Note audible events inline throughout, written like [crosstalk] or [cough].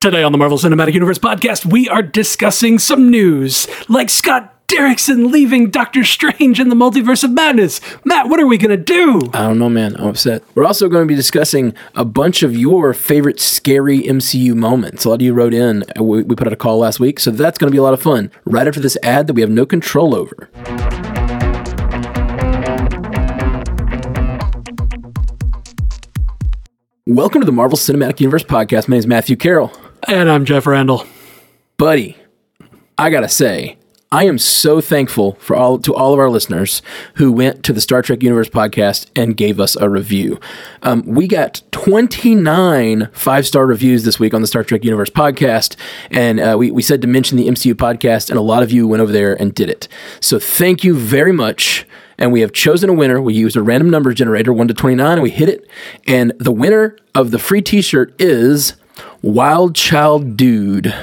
Today on the Marvel Cinematic Universe podcast, we are discussing some news, like Scott Derrickson leaving Doctor Strange in the Multiverse of Madness. Matt, what are we going to do? I don't know, man. I'm upset. We're also going to be discussing a bunch of your favorite scary MCU moments. A lot of you wrote in. uh, We, we put out a call last week, so that's going to be a lot of fun. Right after this ad that we have no control over. Welcome to the Marvel Cinematic Universe podcast. My name is Matthew Carroll. And I'm Jeff Randall. buddy, I gotta say, I am so thankful for all to all of our listeners who went to the Star Trek Universe podcast and gave us a review. Um, we got 29 five star reviews this week on the Star Trek Universe podcast, and uh, we we said to mention the MCU podcast, and a lot of you went over there and did it. So thank you very much. And we have chosen a winner. We used a random number generator, 1 to 29, and we hit it. And the winner of the free t shirt is Wild Child Dude.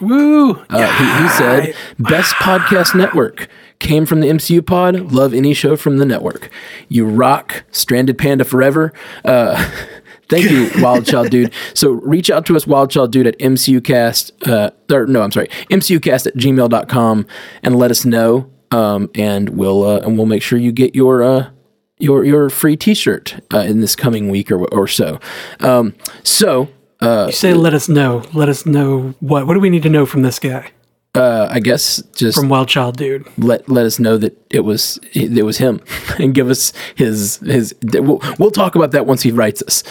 Woo! Uh, he, he said, "Best podcast network came from the MCU pod. Love any show from the network. You rock, Stranded Panda forever." Uh, [laughs] thank you, [laughs] Wild Child Dude. So reach out to us, Wild Child Dude, at MCUcast. Uh, or, no, I'm sorry, MCUcast at gmail.com and let us know. Um, and we'll uh, and we'll make sure you get your uh, your your free T-shirt uh, in this coming week or or so. Um, so You say let us know. Let us know what? What do we need to know from this guy? uh, I guess just From Wild Child Dude. let let us know that it was it was him [laughs] and give us his his we'll, we'll talk about that once he writes us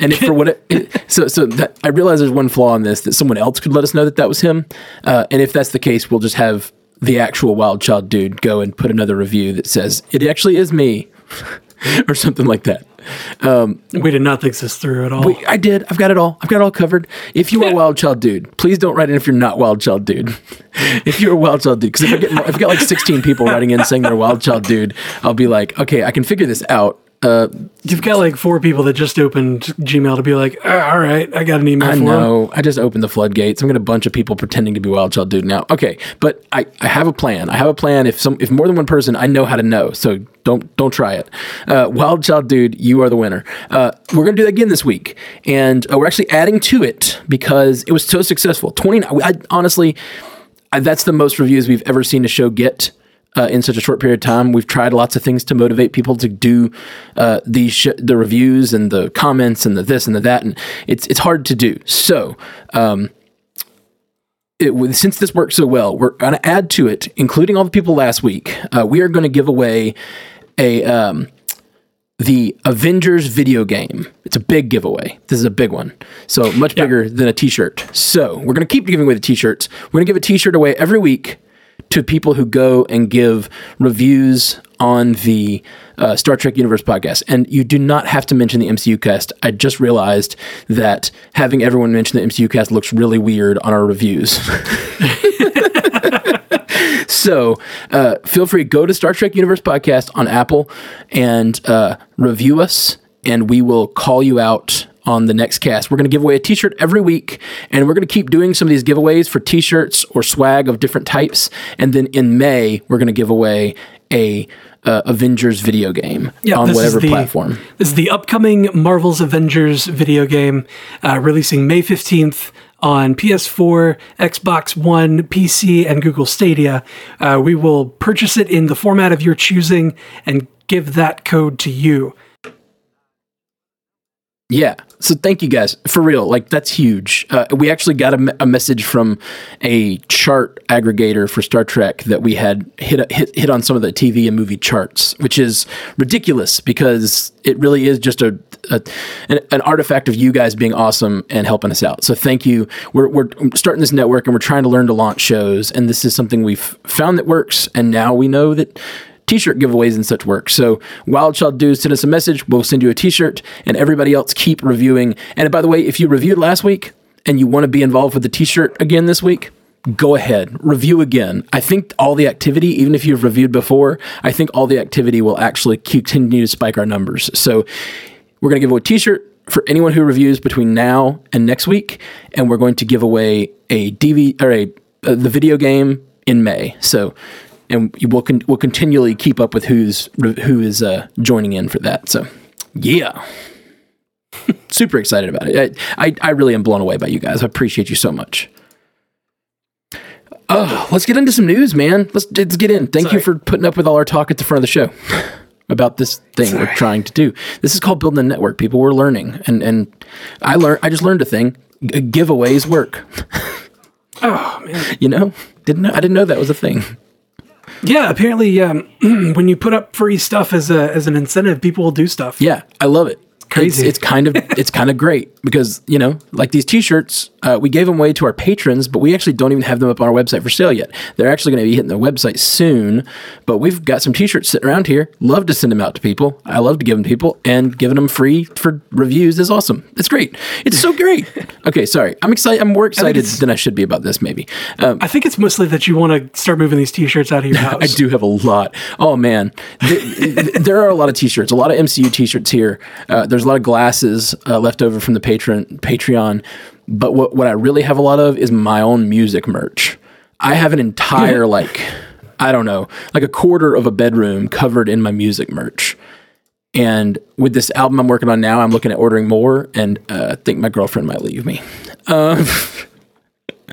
and if for what it, it- [laughs] so so that i realize there's one flaw in this that someone else could let us know that that was him uh, and if that's the case we'll just have the actual wild child dude go and put another review that says it actually is me [laughs] [laughs] or something like that um, We did not think this through at all. Wait, I did. I've got it all. I've got it all covered. If you are a wild child dude, please don't write in if you're not wild child dude. [laughs] if you're a wild child dude, because if I get if I got like 16 people writing in saying they're a wild child dude, I'll be like, okay, I can figure this out. Uh, You've got like four people that just opened Gmail to be like, "Ah, all right, I got an email I him. know. I just opened the floodgates. I'm gonna a bunch of people pretending to be wild child dude now. Okay, but I, I have a plan. I have a plan. If some if more than one person, I know how to know. So don't don't try it. Uh, wild child dude, you are the winner. Uh, we're gonna do that again this week, and uh, we're actually adding to it because it was so successful. Twenty. I, honestly, I, that's the most reviews we've ever seen a show get. Uh, in such a short period of time, we've tried lots of things to motivate people to do uh, these sh- the reviews and the comments and the this and the that, and it's it's hard to do. So, um, it, since this worked so well, we're going to add to it, including all the people last week. Uh, we are going to give away a um, the Avengers video game. It's a big giveaway. This is a big one, so much bigger than a T-shirt. So we're going to keep giving away the T-shirts. We're going to give a T-shirt away every week to people who go and give reviews on the uh, Star Trek Universe podcast. And you do not have to mention the MCU cast. I just realized that having everyone mention the MCU cast looks really weird on our reviews. [laughs] so uh, feel free go to Star Trek Universe podcast on Apple and uh, review us, and we will call you out on the next cast. We're going to give away a T-shirt every week, and we're going to keep doing some of these giveaways for T-shirts or swag of different types. And then in May, we're going to give away a uh, Avengers video game on whatever the- platform. This is the upcoming Marvel's Avengers video game, uh, releasing May 15th on PS4, Xbox One, PC, and Google Stadia. Uh, we will purchase it in the format of your choosing and give that code to you. Yeah. So thank you guys for real. Like that's huge. Uh, we actually got a, a message from a chart aggregator for Star Trek that we had hit, hit hit on some of the TV and movie charts, which is ridiculous because it really is just a, a an, an artifact of you guys being awesome and helping us out. So thank you. We're we're starting this network and we're trying to learn to launch shows, and this is something we've found that works, and now we know that t-shirt giveaways and such work. So Wild Child Dudes send us a message. We'll send you a t-shirt and everybody else keep reviewing. And by the way, if you reviewed last week and you want to be involved with the t-shirt again this week, go ahead, review again. I think all the activity, even if you've reviewed before, I think all the activity will actually continue to spike our numbers. So we're going to give away a t-shirt for anyone who reviews between now and next week, and we're going to give away a DV or a uh, the video game in May. So and we'll con- we'll continually keep up with who's who is uh, joining in for that. So, yeah. [laughs] Super excited about it. I, I, I really am blown away by you guys. I appreciate you so much. Oh, let's get into some news, man. Let's, let's get in. Thank Sorry. you for putting up with all our talk at the front of the show [laughs] about this thing we're trying to do. This is called building a network. People, we're learning, and and I learned. I just learned a thing. G- giveaways work. [laughs] Oh man. You know, didn't know, I didn't know that was a thing. Yeah, apparently, um, [clears throat] when you put up free stuff as a as an incentive, people will do stuff. Yeah, I love it. Crazy. It's, it's kind of it's kind of great because you know, like these T-shirts, uh, we gave them away to our patrons, but we actually don't even have them up on our website for sale yet. They're actually going to be hitting the website soon. But we've got some T-shirts sitting around here. Love to send them out to people. I love to give them to people, and giving them free for reviews is awesome. It's great. It's so great. [laughs] okay, sorry. I'm excited. I'm more excited it's- than I should be about this. Maybe. Um, I think it's mostly that you want to start moving these T-shirts out of your [laughs] house. I do have a lot. Oh man, Th- th- there are a lot of T-shirts, a lot of MCU T-shirts here. Uh, there's a lot of glasses uh, left over from the patron Patreon, but what what I really have a lot of is my own music merch. I have an entire like I don't know, like a quarter of a bedroom covered in my music merch. And with this album I'm working on now, I'm looking at ordering more, and uh, I think my girlfriend might leave me. Um, [laughs]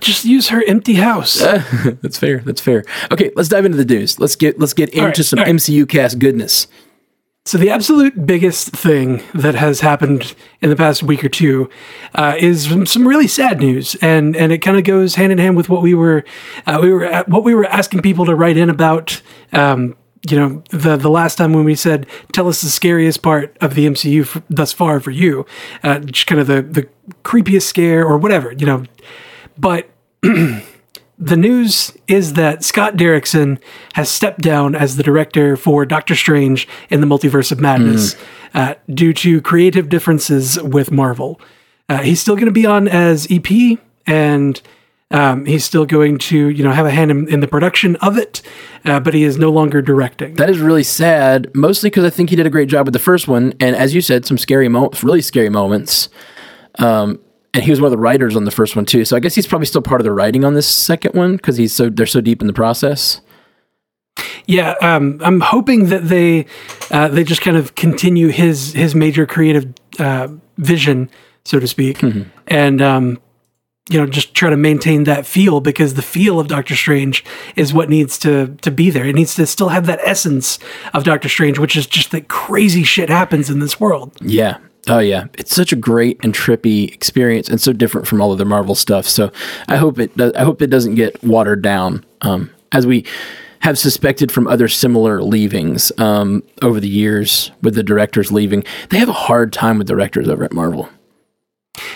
Just use her empty house. [laughs] That's fair. That's fair. Okay, let's dive into the news. Let's get let's get into right, some right. MCU cast goodness. So the absolute biggest thing that has happened in the past week or two uh, is some- really sad news, and and it kind of goes hand in hand with what we were uh, we were what we were asking people to write in about. Um, you know, the the last time when we said, "Tell us the scariest part of the MCU f- thus far for you," uh, just kind of the the creepiest scare or whatever, you know. But [clears throat] the news is that Scott Derrickson has stepped down as the director for Doctor Strange in the Multiverse of Madness uh, due to creative differences with Marvel. Uh, he's still going to be on as EP, and um, he's still going to, you know, have a hand in, in the production of it, uh, but he is no longer directing. That is really sad, mostly because I think he did a great job with the first one, and as you said, some scary moments, really scary moments. Um, and he was one of the writers on the first one too, so I guess he's probably still part of the writing on this second one because he's so they're so deep in the process. Yeah, um, I'm hoping that they uh, they just kind of continue his his major creative uh, vision, so to speak, and um, you know just try to maintain that feel because the feel of Doctor Strange is what needs to to be there. It needs to still have that essence of Doctor Strange, which is just that crazy shit happens in this world. Yeah. Oh yeah, it's such a great and trippy experience, and so different from all of the Marvel stuff. So I hope it. I hope it doesn't get watered down, um, as we have suspected from other similar leavings um, over the years with the directors leaving. They have a hard time with directors over at Marvel.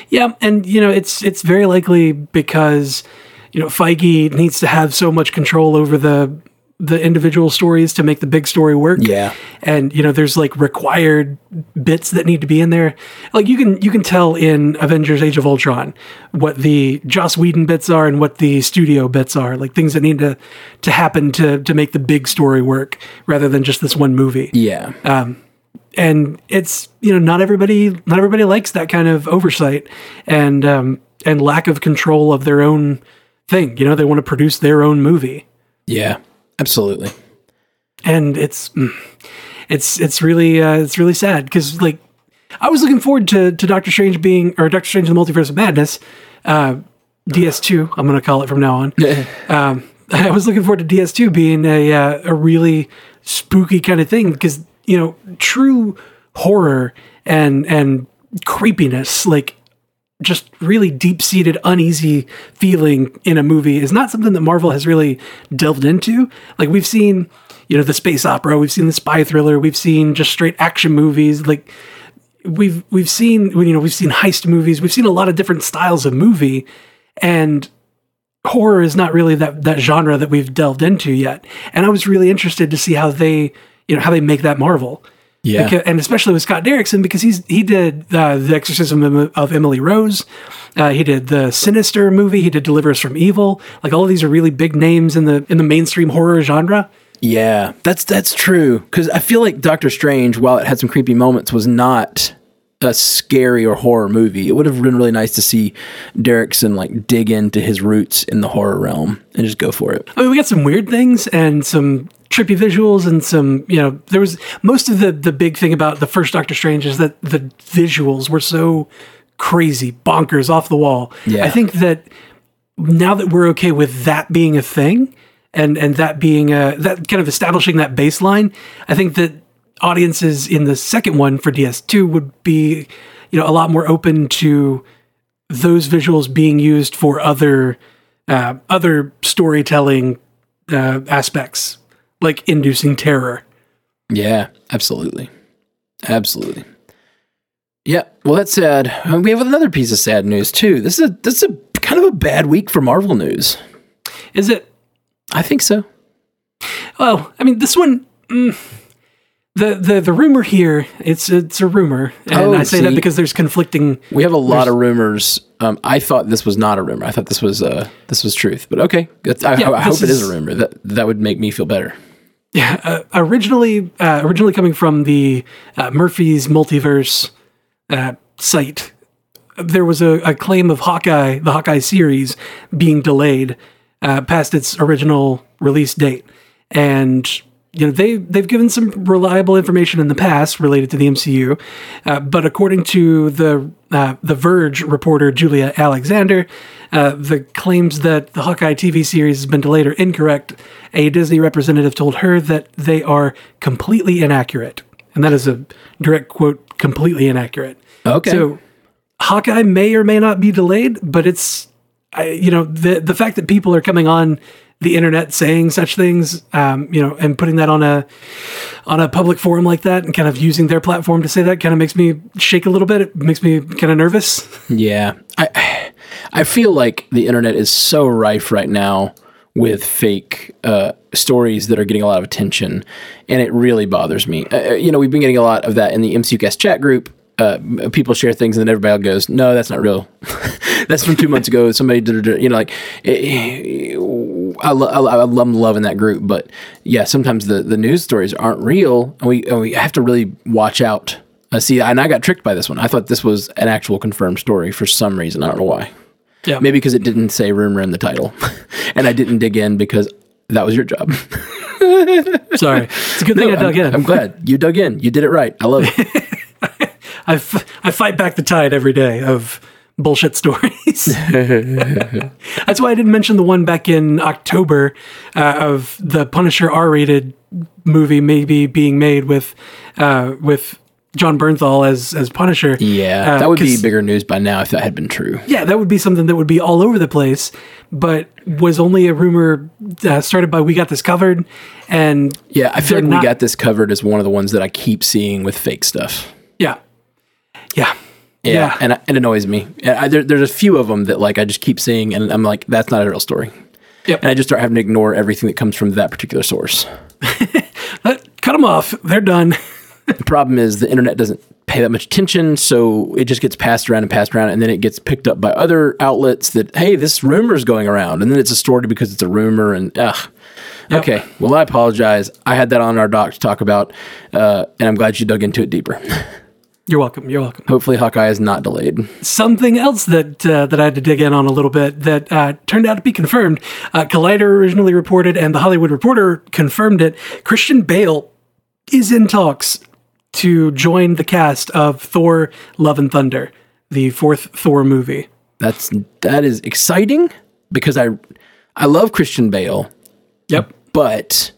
Yeah, and you know it's it's very likely because you know Feige needs to have so much control over the the individual stories to make the big story work. Yeah. and you know there's like required bits that need to be in there. Like you can you can tell in Avengers: Age of Ultron what the Joss Whedon bits are and what the studio bits are. Like things that need to to happen to to make the big story work rather than just this one movie Yeah. and it's you know not everybody not everybody likes that kind of oversight and um, and lack of control of their own thing. You know, they want to produce their own movie, yeah. Absolutely. and it's mm, it's it's really uh, it's really sad because like I was looking forward to to Doctor Strange being or Doctor Strange in the Multiverse of Madness, uh, DS2. I'm going to call it from now on. [laughs] um, I was looking forward to DS2 being a uh, a really spooky kind of thing because you know true horror and and creepiness like just really deep seated uneasy feeling in a movie is not something that Marvel has really delved into. Like we've seen, you know, the space opera, we've seen the spy thriller, we've seen just straight action movies, like we've we've seen you know we've seen heist movies. We've seen a lot of different styles of movie and horror is not really that that genre that we've delved into yet. And i was really interested to see how they you know how they make that marvel Yeah. Beca- and especially with scott derrickson because he's he did uh, the exorcism of- of emily rose uh, he did the sinister movie he did deliver us from evil like all of these are really big names in the in the mainstream horror genre Yeah, that's that's true. Because I feel like Doctor Strange, while it had some creepy moments, was not a scary or horror movie. It would have been really nice to see Derrickson like dig into his roots in the horror realm and just go for it. I mean, we got some weird things and some trippy visuals and some you know there was most of the the big thing about the first Doctor Strange is that the visuals were so crazy bonkers off the wall. Yeah. I think that now that we're okay with that being a thing and and that being a that kind of establishing that baseline, I think that audiences in the second one for DS2 would be you know a lot more open to those visuals being used for other uh, other storytelling uh, aspects like inducing terror. Yeah, absolutely. Absolutely. Yeah, well, that's sad. We have another piece of sad news too. This is a this is a kind of a bad week for Marvel news. Is it? I think so. Well, I mean, this one. Mm, the, the the rumor here it's it's a rumor and Oh, I say that because there's conflicting We have a lot of rumors. Um, I thought this was not a rumor. I thought this was uh, this was truth. But okay, That's- I, Yeah, I hope this it is is- a rumor. That that would make me feel better. Yeah, uh, originally, uh, originally coming from the uh, Murphy's Multiverse uh, site, there was a, a claim of Hawkeye, the Hawkeye series, being delayed uh, past its original release date, and you know they they've given some reliable information in the past related to the MCU, uh, but according to the uh, the Verge reporter Julia Alexander, uh, the claims that the Hawkeye TV series has been delayed are incorrect. A Disney representative told her that they are completely inaccurate, and that is a direct quote: "completely inaccurate." Okay. So Hawkeye may or may not be delayed, but it's I, you know the the fact that people are coming on the internet saying such things, um, you know, and putting that on a on a public forum like that, and kind of using their platform to say that, kind of makes me shake a little bit. It makes me kind of nervous. Yeah, I I feel like the internet is so rife right now with fake uh, stories that are getting a lot of attention, and it really bothers me. Uh, you know, we've been getting a lot of that in the MCUcast chat group. Uh, people share things, and then everybody goes, "No, that's not real. [laughs] that's from two months ago. Somebody did it." You know, like eh, I, lo- I, I love loving that group, but yeah, sometimes the the news stories aren't real, and we and we have to really watch out. Uh, see, and I got tricked by this one. I thought this was an actual confirmed story for some reason. I don't know why. Yeah, Maybe because it didn't say rumor in the title, [laughs] and I didn't dig in because that was your job. [laughs] sorry. It's a good thing I dug I'm, in. I'm glad you dug in. You did it right. I love it. I, f- I fight back the tide every day of bullshit stories. [laughs] That's why I didn't mention the one back in October uh, of the Punisher R-rated movie maybe being made with uh, with Jon Bernthal as as Punisher. Yeah, Uh, that would be bigger news by now if that had been true. Yeah, that would be something that would be all over the place, but was only a rumor uh, started by We Got This Covered, and Yeah, I feel like not- we got this covered as one of the ones that I keep seeing with fake stuff. Yeah, yeah, Yeah, and it annoys me. I, there, there's a few of them that like I just keep seeing, and I'm like, that's not a real story. Yep. And I just start having to ignore everything that comes from that particular source. [laughs] Cut them off. They're done. [laughs] The problem is the internet doesn't pay that much attention, so it just gets passed around and passed around, and then it gets picked up by other outlets that hey, this rumor is going around, and then it's a story because it's a rumor, and ugh. Okay, well, I apologize. I had that on our doc to talk about, uh, and I'm glad you dug into it deeper. [laughs] You're welcome. You're welcome. Hopefully, Hawkeye is not delayed. something else that uh, that I had to dig in on a little bit that uh, turned out to be confirmed. Uh, Collider originally reported, and the Hollywood Reporter confirmed it. Christian Bale is in talks to join the cast of Thor: Love and Thunder, the fourth Thor movie. That's that is exciting because I I love Christian Bale, Yep. but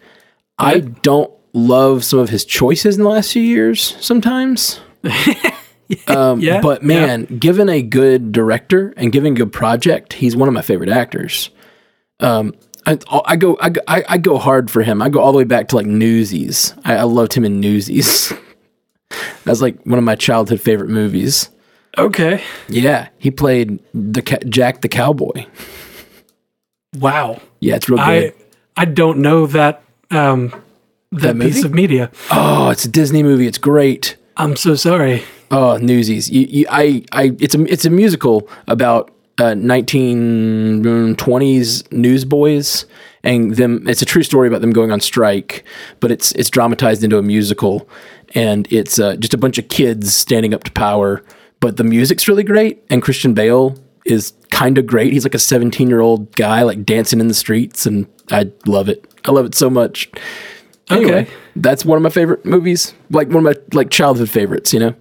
I don't love some of his choices in the last few years sometimes. [laughs] um, Yeah, but man, given a good director and given a good project, he's one of my favorite actors. Um, I, I go I, go- I, go hard for him. I go all the way back to like Newsies. I, I loved him in Newsies. [laughs] That's like one of my childhood favorite movies. Okay. Yeah, he played the Jack the Cowboy. Wow. Yeah, it's real good. I I don't know that um, that, piece of media. oh, it's a Disney movie. It's great. I'm so sorry. Oh, Newsies. You, you, I, I, it's a, it's a musical about uh, 1920s newsboys and them. It's a true story about them going on strike, but it's it's dramatized into a musical, and it's uh, just a bunch of kids standing up to power. But the music's really great, and Christian Bale is kind of great. He's like a 17 year old guy, like dancing in the streets, and I love it. I love it so much. Anyway, Okay. That's one of my favorite movies. Like one of my like childhood favorites. You know,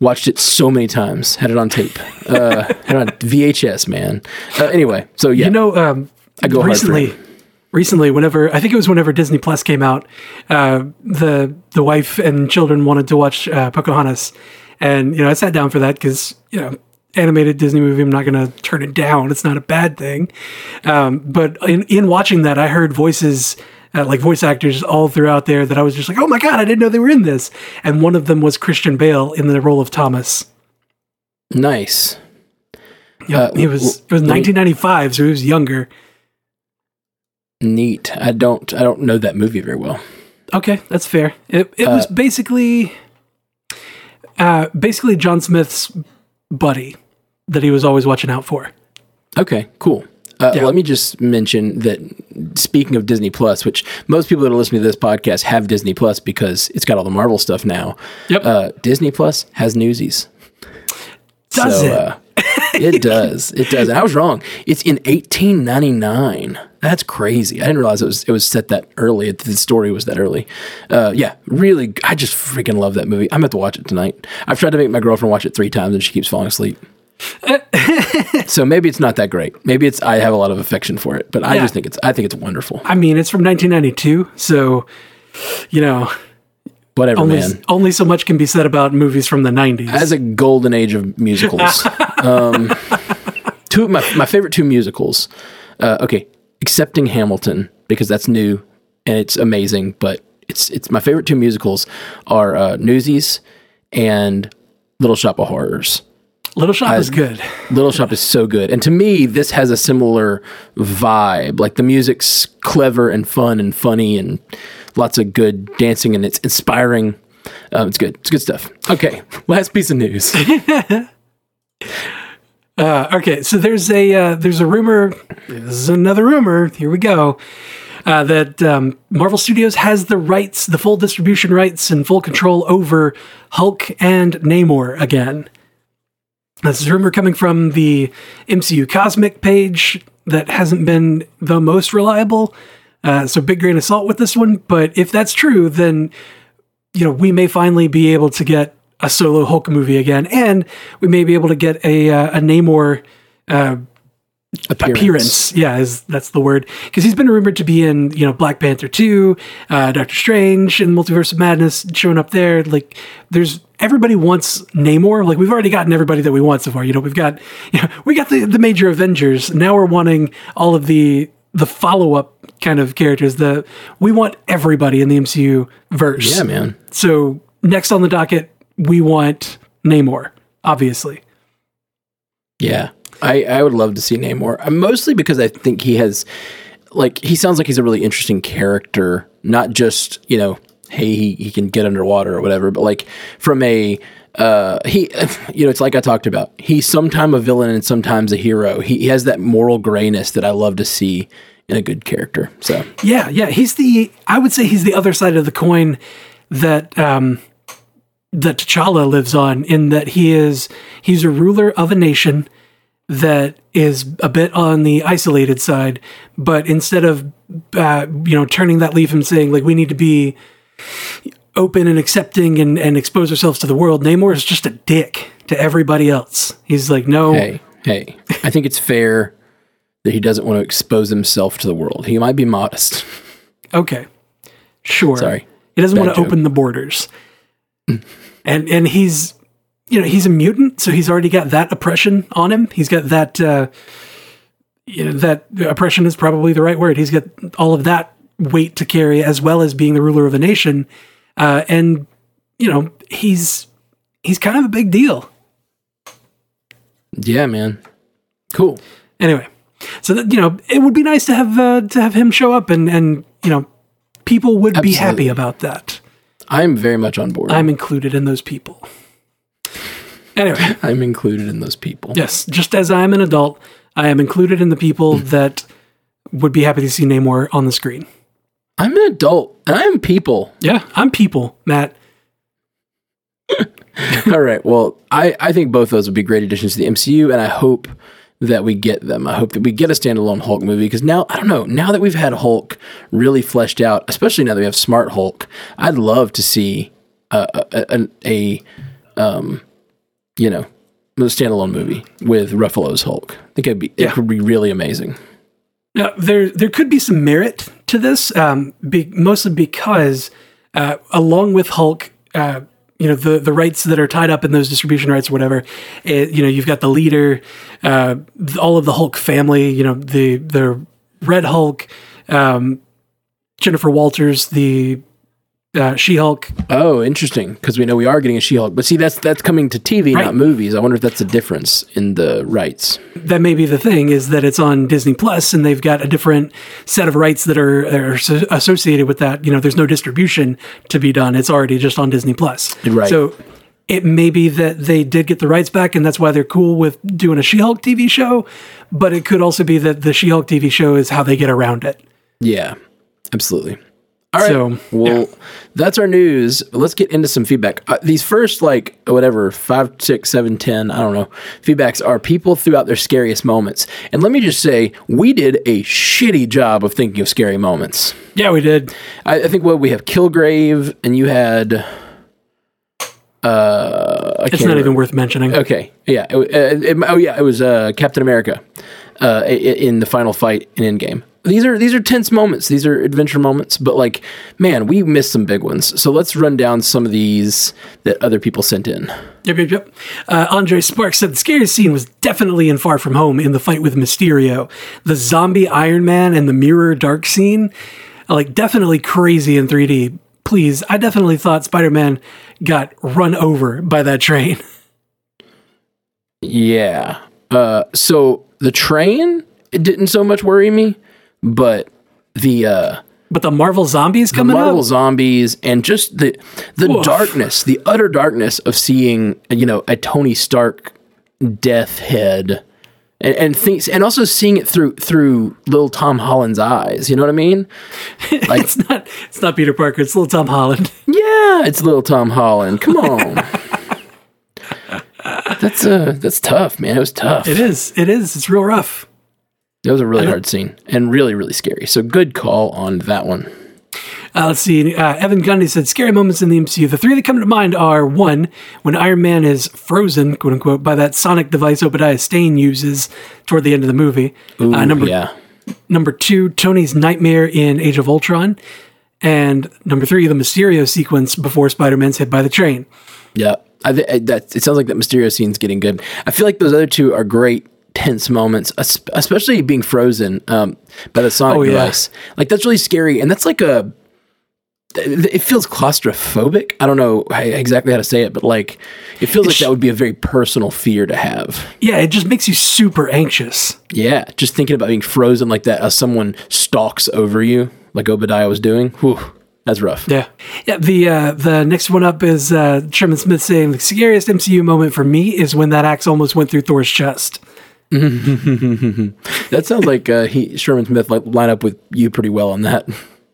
watched it so many times. Had it on tape. Uh, [laughs] had it on VHS. Man. Uh, anyway, so yeah, You know, um, I go recently. Recently, whenever I think it was whenever Disney Plus came out, uh, the the wife and children wanted to watch uh, Pocahontas, and you know I sat down for that because you know animated Disney movie. I'm not going to turn it down. It's not a bad thing. Um, but in in watching that, I heard voices. Uh, like voice actors all throughout there that I was just like, oh my god, I didn't know they were in this. And one of them was Christian Bale in the role of Thomas. nice. Yeah, Uh, he was it was let me- 1995, so he was younger. Neat. I don't. I don't know that movie very well. Okay, that's fair. It it was basically uh basically John Smith's buddy that he was always watching out for. Okay, cool. Uh, Yeah. Let me just mention that speaking of Disney Plus, which most people that are listening to this podcast have Disney Plus because it's got all the Marvel stuff now. Yep. Uh, Disney Plus has Newsies. Does it? Uh, it does. It does. And I was wrong. It's in 1899. That's crazy. I didn't realize it was it was set that early. The story was that early. Uh, yeah, really. I just freaking love that movie. I'm about to watch it tonight. I've tried to make my girlfriend watch it three times and she keeps falling asleep. So maybe it's not that great. Maybe it's I have a lot of affection for it, but I Yeah. just think it's I think it's wonderful. I mean, it's from 1992, so you know, Whatever, only man. only so much can be said about movies from the 90s. As a golden age of musicals, [laughs] um, two my my favorite two musicals. Uh, okay, excepting Hamilton because that's new and it's amazing, but it's it's my favorite two musicals are uh, Newsies and Little Shop of Horrors. Little Shop is good. Little Shop is so good. And to me, this has a similar vibe. Like the music's clever and fun and funny and lots of good dancing and it's inspiring. Um, it's good. It's good stuff. Okay. Last piece of news. [laughs] Uh, okay, so there's a uh, there's a rumor. This is another rumor. Here we go. Uh, that um, Marvel Studios has the rights, the full distribution rights, and full control over Hulk and Namor again. This is a rumor coming from the MCU Cosmic page that hasn't been the most reliable. Uh, so big grain of salt with this one. But if that's true, then you know we may finally be able to get a solo Hulk movie again, and we may be able to get a uh, a Namor uh, appearance. Yeah, is that's the word because he's been rumored to be in you know Black Panther two, uh, Doctor Strange, and Multiverse of Madness showing up there. Like, there's everybody wants Namor. Like, we've already gotten everybody that we want so far. You know, we've got [laughs] you know, we got the the major Avengers. Now we're wanting all of the the follow up kind of characters. The we want everybody in the MCU verse. Yeah, man. So next on the docket, we want Namor. Obviously. Yeah. I, I would love to see Namor. Uh, Mostly because I think he has, like, he sounds like he's a really interesting character. Not just, you know, hey, he, he can get underwater or whatever, but like from a, uh, he, [laughs] you know, it's like I talked about. He's sometimes a villain and sometimes a hero. He, he has that moral grayness that I love to see in a good character. So, Yeah, yeah. He's the I would say he's the other side of the coin that um that T'Challa lives on in that he is he's a ruler of a nation that is a bit on the isolated side, but instead of uh, you know turning that leaf and saying like we need to be open and accepting and, and expose ourselves to the world, Namor is just a dick to everybody else. He's like, no, hey, hey, I think it's fair that he doesn't want to expose himself to the world. He might be modest. Okay. Sure. Sorry. He doesn't Bad want to joke. open the borders. and and he's you know, he's a mutant, so he's already got that oppression on him. He's got that uh you know, that oppression is probably the right word. He's got all of that weight to carry as well as being the ruler of a nation. Uh and you know, he's he's kind of a big deal. Yeah, man. Cool. Anyway, so that you know, it would be nice to have uh, to have him show up and and you know, people would be happy about that. I'm very much on board. I'm included in those people. Anyway, [laughs] I'm included in those people. yes, just as I am an adult, I am included in the people that would be happy to see Namor on the screen. I'm an adult and I'm people. Yeah, I'm people, Matt. [laughs] All right. Well, I, I think both of those would be great additions to the MCU, and I hope that we get them. I hope that we get a standalone Hulk movie because now I don't know. Now that we've had Hulk really fleshed out, especially now that we have Smart Hulk, I'd love to see a a, a, a um, you know, a standalone movie with Ruffalo's Hulk. I think it'd be Yeah. it could be really amazing. Now, there there could be some merit to this, um, be, mostly because uh, along with Hulk, uh, you know the the rights that are tied up in those distribution rights, or whatever. It, you know, you've got the leader, uh, all of the Hulk family. You know, the the Red Hulk, um, Jennifer Walters, the uh, She Hulk. Oh, interesting. Because we know we are getting a She-Hulk, but see, that's that's coming to TV, Right. not movies. I wonder if that's a difference in the rights. That may be the thing is that it's on Disney Plus, and they've got a different set of rights that are, are associated with that. You know, there's no distribution to be done; it's already just on Disney Plus. Right. So it may be that they did get the rights back, and that's why they're cool with doing a She-Hulk TV show. But it could also be that the She-Hulk TV show is how they get around it. Yeah, absolutely. All right. So, well, that's our news. Let's get into some feedback. Uh, these first, like, whatever, five, six, seven, ten, I don't know, feedbacks are people throughout their scariest moments. And let me just say, we did a shitty job of thinking of scary moments. Yeah, we did. I, I think what we have Kilgrave, and you had. Uh, It's can't remember. even worth mentioning. Okay, yeah. It, uh, it- oh, yeah. It was uh, Captain America uh, in the final fight in Endgame. These are these are tense moments. These are adventure moments. But like, man, we missed some big ones. So let's run down some of these that other people sent in. Yep, yep, yep. Uh, Andre Sparks said the scariest scene was definitely in Far From Home in the fight with Mysterio. The zombie Iron Man and the mirror dark scene, like definitely crazy in 3D. Please, I definitely thought Spider Man got run over by that train. [laughs] Yeah. Uh, so the train it didn't so much worry me, but the uh, But the Marvel zombies the coming Marvel up, zombies and just the the Oof. darkness, the utter darkness of seeing you know a Tony Stark death head, and, and things, and also seeing it through through little Tom Holland's eyes. You know what I mean? [laughs] Like, it's not it's not Peter Parker, it's little Tom Holland. [laughs] yeah, it's little Tom Holland. Come on. [laughs] That's uh that's tough, man. It was tough. It is, it is, it's real rough. It was a really hard scene and really really scary. So good call on that one. Uh, let's see. Uh, Evan Gundy said, "Scary moments in the MCU. The three that come to mind are one, when Iron Man is frozen, quote unquote, by that sonic device Obadiah Stane uses toward the end of the movie. Ooh, uh, number yeah. number two, Tony's nightmare in Age of Ultron, and number three, the Mysterio sequence before Spider-Man's hit by the train. Yeah, I I- that it sounds like that Mysterio scene's getting good. I feel like those other two are great tense moments, especially being frozen um, by the sonic Oh, yeah. device. Like that's really scary, and that's like a. It feels claustrophobic. I don't know exactly how to say it, but like it feels like that would be a very personal fear to have. Yeah, it just makes you super anxious. Yeah, just thinking about being frozen like that as someone stalks over you, like Obadiah was doing. Whew, that's rough. Yeah, yeah. The uh, the next one up is uh, Sherman Smith saying the scariest MCU moment for me is when that axe almost went through Thor's chest. [laughs] That sounds like uh, he Sherman Smith like line up with you pretty well on that.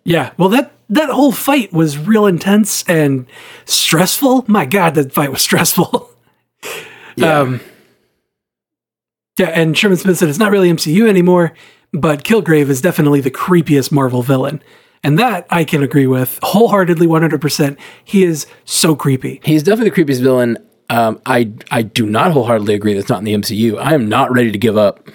Yeah, well that that whole fight was real intense and stressful. My God, that fight was stressful. [laughs] Yeah. Um, yeah, and Sherman Smith said it's not really MCU anymore, but Kilgrave is definitely the creepiest Marvel villain, and that I can agree with wholeheartedly, one hundred percent. He is so creepy. He's definitely the creepiest villain. Um, I I do not wholeheartedly agree that's not in the MCU. I am not ready to give up.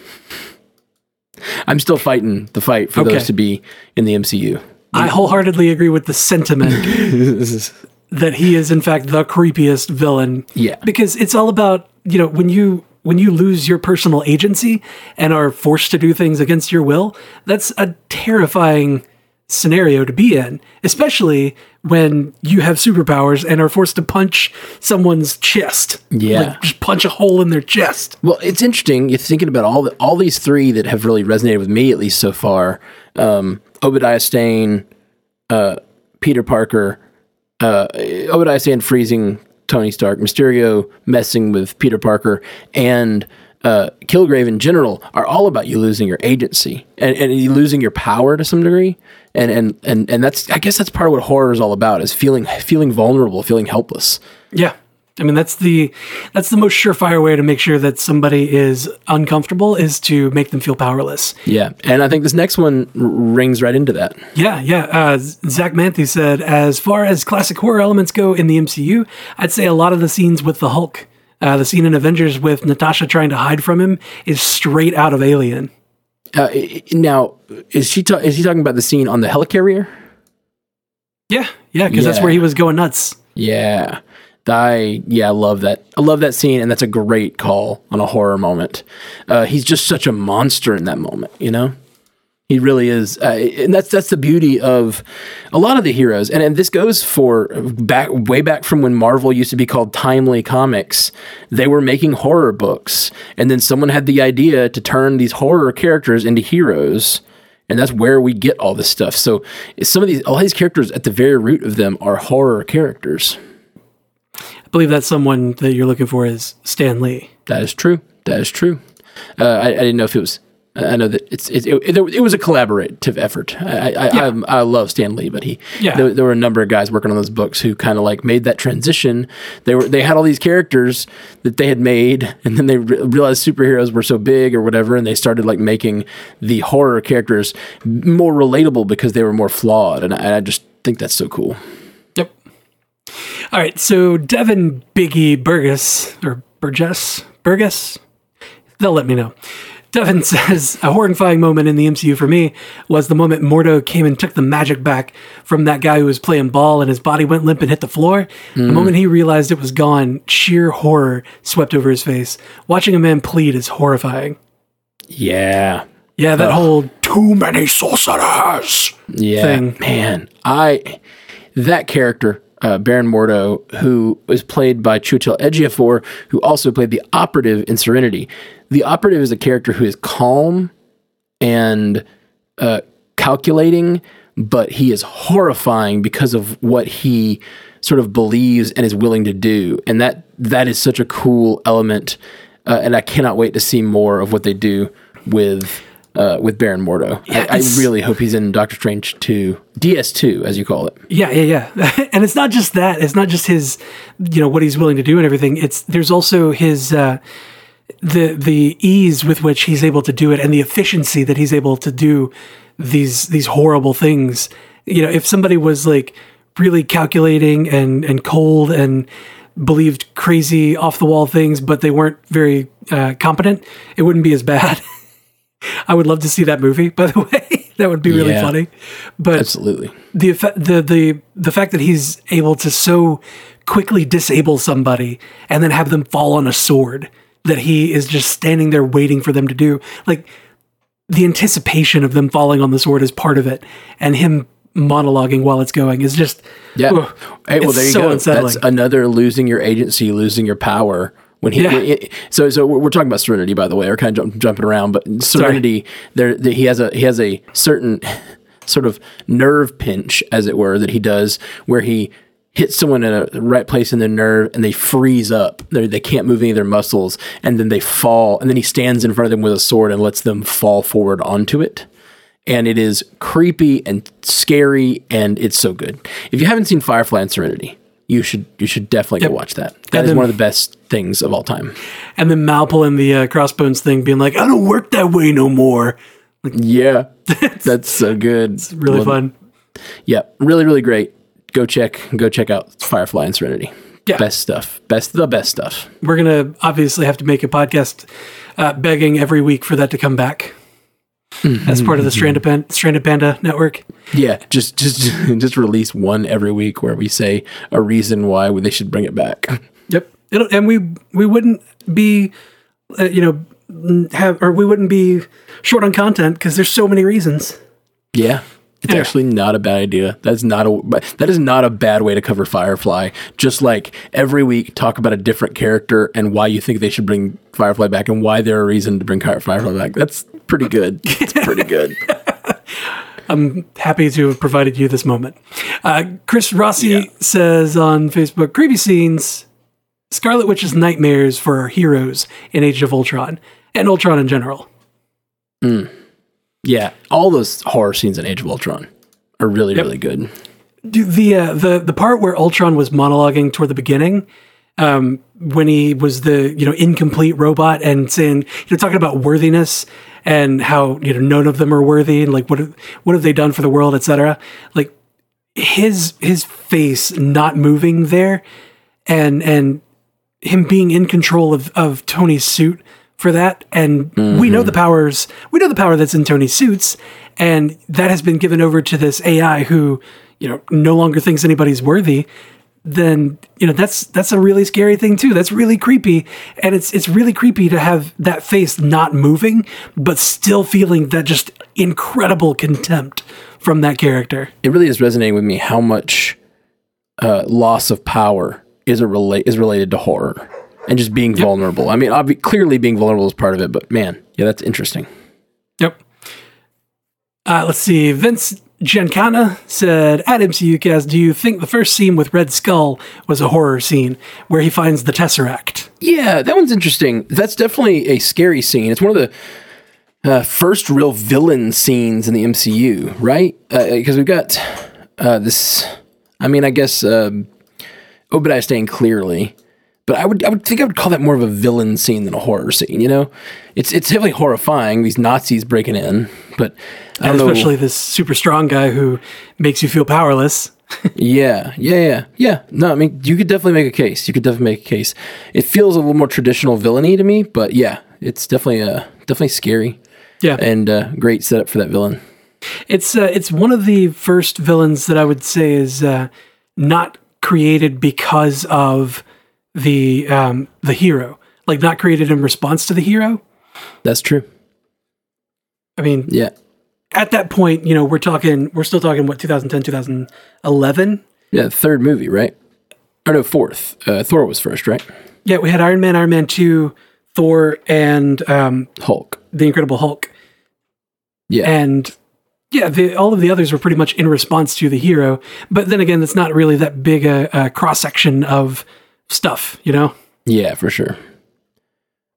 I'm still fighting the fight for Okay. those to be in the MCU. I wholeheartedly agree with the sentiment [laughs] that he is in fact the creepiest villain. Yeah. Because it's all about, you know, when you when you lose your personal agency and are forced to do things against your will, that's a terrifying scenario to be in, especially when you have superpowers and are forced to punch someone's chest. Yeah. Like just punch a hole in their chest. Well, it's interesting. You're thinking about all the, all these three that have really resonated with me, at least so far. Um, Obadiah Stane, uh, Peter Parker, uh, Obadiah Stane freezing Tony Stark, Mysterio messing with Peter Parker, and uh, Kilgrave in general are all about you losing your agency and, and you losing your power to some degree. And, and and and that's I guess that's part of what horror is all about is feeling feeling vulnerable, feeling helpless. Yeah. I mean, that's the that's the most surefire way to make sure that somebody is uncomfortable is to make them feel powerless. Yeah, and I think this next one r- rings right into that. Yeah, yeah. Uh, Zach Manthe said, as far as classic horror elements go in the MCU, I'd say a lot of the scenes with the Hulk, uh, the scene in Avengers with Natasha trying to hide from him, is straight out of Alien. Uh, now, is she ta- is he talking about the scene on the helicarrier? Yeah, yeah, because that's where he was going nuts. Yeah. I yeah, I love that. I love that scene, and that's a great call on a horror moment. Uh, he's just such a monster in that moment, you know. He really is, uh, and that's that's the beauty of a lot of the heroes. And and this goes for back way back from when Marvel used to be called Timely Comics. They were making horror books, and then someone had the idea to turn these horror characters into heroes. And that's where we get all this stuff. So some of these, all these characters at the very root of them are horror characters. I believe that someone that you're looking for is Stan Lee. That is true. That is true. Uh, I, I didn't know if it was. I know that it's it, it, it was a collaborative effort. I I, I, I love Stan Lee, but he Yeah. there, there were a number of guys working on those books who kind of like made that transition. They were they had all these characters that they had made, and then they re- realized superheroes were so big or whatever, and they started like making the horror characters more relatable because they were more flawed, and I, I just think that's so cool. Yep. All right, so Devin Biggie Burgess or Burgess Burgess, they'll let me know. Devin says a horrifying moment in the MCU for me was the moment Mordo came and took the magic back from that guy who was playing ball and his body went limp and hit the floor. The moment he realized it was gone, sheer horror swept over his face. Watching a man plead is horrifying. Yeah, Yeah, that whole too many sorcerers Yeah, thing. man, I that character uh, Baron Mordo, who was played by Chiwetel Ejiofor, who also played the operative in Serenity. The operative is a character who is calm and uh, calculating, but he is horrifying because of what he sort of believes and is willing to do, and that that is such a cool element. Uh, and I cannot wait to see more of what they do with uh, with Baron Mordo. I, I really hope he's in Doctor Strange two, DS two, as you call it. Yeah, yeah, yeah. [laughs] and it's not just that. It's not just his, you know, what he's willing to do and everything. It's there's also his uh, the the ease with which he's able to do it and the efficiency that he's able to do these these horrible things. You know, if somebody was like really calculating and and cold and believed crazy off the wall things, but they weren't very uh, competent, it wouldn't be as bad. [laughs] I would love to see that movie. By the [laughs] way, that would be really Yeah. funny. But Absolutely. the the the the fact that he's able to so quickly disable somebody and then have them fall on a sword that he is just standing there waiting for them to do like the anticipation of them falling on the sword is part of it and him monologuing while it's going is just Yeah. hey, well, there you so go. unsettling. That's another losing your agency, losing your power. When he, Yeah. when it- so so we're talking about Serenity, by the way. We're kind of jump, jumping around, but Serenity, there, there he has a he has a certain [laughs] sort of nerve pinch, as it were, that he does, where he hits someone in a right place in the nerve and they freeze up. They they can't move any of their muscles, and then they fall. And then he stands in front of them with a sword and lets them fall forward onto it and it is creepy and scary and it's so good. If you haven't seen Firefly and Serenity, you should you should definitely Yep. go watch that. That And is then- one of the best things of all time. and then Mal pulling the uh, crossbones thing being like I don't work that way no more Like, Yeah, [laughs] that's so good. It's really it. fun Yeah, really really great. Go check go check out Firefly and Serenity. Yeah. Best stuff. Best the best stuff. we're gonna obviously have to make a podcast uh, begging every week for that to come back as part of the Stranded, Pan- Stranded Panda network. Yeah, just just [laughs] just release one every week where we say a reason why they should bring it back. Yep, It'll, and we we wouldn't be, uh, you know, have or we wouldn't be short on content because there's so many reasons. Yeah. It's Yeah. actually not a bad idea. That's not a that is not a bad way to cover Firefly. Just like every week talk about a different character and why you think they should bring Firefly back and why they're a reason to bring Firefly back. That's pretty good. It's [laughs] pretty good. I'm happy to have provided you this moment. Uh, Chris Rossi says on Facebook, creepy scenes, Scarlet Witch's nightmares for our heroes in Age of Ultron and Ultron in general. Yeah, all those horror scenes in Age of Ultron are really really good. The uh, the the part where Ultron was monologuing toward the beginning, um, when he was the you know incomplete robot and saying you know talking about worthiness and how you know none of them are worthy and like what what have they done for the world, etc. Like his his face not moving there and and him being in control of of Tony's suit for that and mm-hmm. we know the powers we know the power that's in Tony's suits and that has been given over to this AI who you know no longer thinks anybody's worthy then you know that's that's a really scary thing too that's really creepy and it's it's really creepy to have that face not moving but still feeling that just incredible contempt from that character. It really is resonating with me how much uh, loss of power is a relate is related to horror and just being yep. vulnerable. I mean, obvi- clearly being vulnerable is part of it, but man, yeah, that's interesting. Yep. Uh, let's see. Vince Giancana said at MCUcast, "Do you think the first scene with Red Skull was a horror scene where he finds the Tesseract?" Yeah, that one's interesting. That's definitely a scary scene. It's one of the uh, first real villain scenes in the MCU, right? Because uh, we've got uh, this. I mean, I guess um, Obadiah Stane clearly, but I would I would think I would call that more of a villain scene than a horror scene. You know, it's it's definitely horrifying. These Nazis breaking in, but I don't especially know. this super strong guy who makes you feel powerless. [laughs] yeah, yeah, yeah, yeah. No, I mean, you could definitely make a case. You could definitely make a case. It feels a little more traditional villainy to me, but yeah, it's definitely uh definitely scary. Yeah, and uh, great setup for that villain. It's uh, it's one of the first villains that I would say is uh, not created because of the um, the hero, like not created in response to the hero. That's true. I mean, yeah. At that point, you know, we're talking, we're still talking what 2010, 2011. Yeah, third movie, right? Or no, fourth. Uh, Thor was first, right? Yeah, we had Iron Man, Iron Man two, Thor, and um, Hulk, the Incredible Hulk. Yeah, and yeah, the, all of the others were pretty much in response to the hero. But then again, it's not really that big a, a cross section of stuff, you know? Yeah, for sure.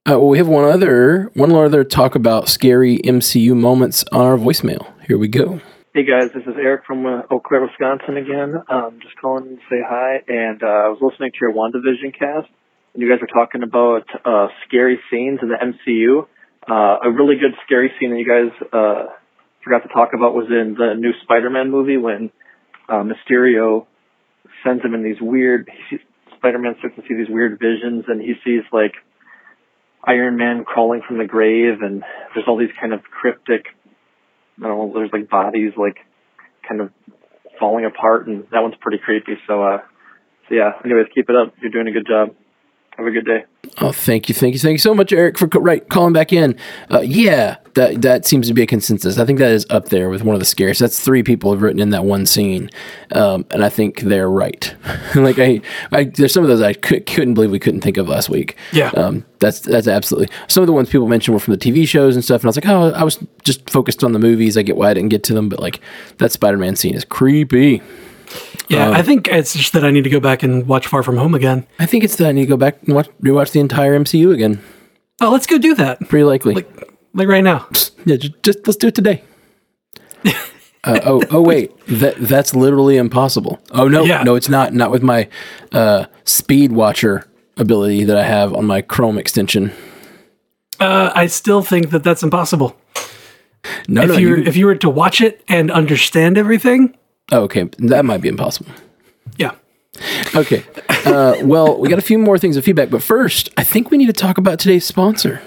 Uh, well, we have one other one other talk about scary MCU moments on our voicemail. Here we go. Hey guys, this is Eric from uh, Eau Claire, Wisconsin again. Um, just calling to say hi. And uh, I was listening to your WandaVision cast, and you guys were talking about uh, scary scenes in the MCU. Uh, a really good scary scene that you guys uh, forgot to talk about was in the new Spider-Man movie when uh, Mysterio sends him in these weird. Spider-Man starts to see these weird visions, and he sees like Iron Man crawling from the grave, and there's all these kind of cryptic. I don't know. There's like bodies like kind of falling apart, and that one's pretty creepy. So, uh, so yeah. Anyways, keep it up. You're doing a good job. Have a good day. Oh, thank you, thank you, thank you so much, Eric, for right calling back in. Uh, yeah, that that seems to be a consensus. I think that is up there with one of the scariest. That's three people have written in that one scene, um, and I think they're right. [laughs] like I, I, there's some of those I could, couldn't believe we couldn't think of last week. Yeah, um, that's that's absolutely. Some of the ones people mentioned were from the TV shows and stuff, and I was like, oh, I was just focused on the movies. I get why I didn't get to them, but like that Spider-Man scene is creepy. Yeah, um, I think it's just that I need to go back and watch Far From Home again. I think it's that I need to go back and watch rewatch the entire MCU again. Oh, let's go do that. Pretty likely. Like, like right now. Yeah, just, just let's do it today. [laughs] uh, oh, oh wait, that that's literally impossible. Oh no, yeah. no, it's not. Not with my uh, speed watcher ability that I have on my Chrome extension. Uh, I still think that that's impossible. No, if no, you if you were to watch it and understand everything, Oh, okay, that might be impossible. Yeah. Okay. Uh, well, we got a few more things of feedback, but first, I think we need to talk about today's sponsor.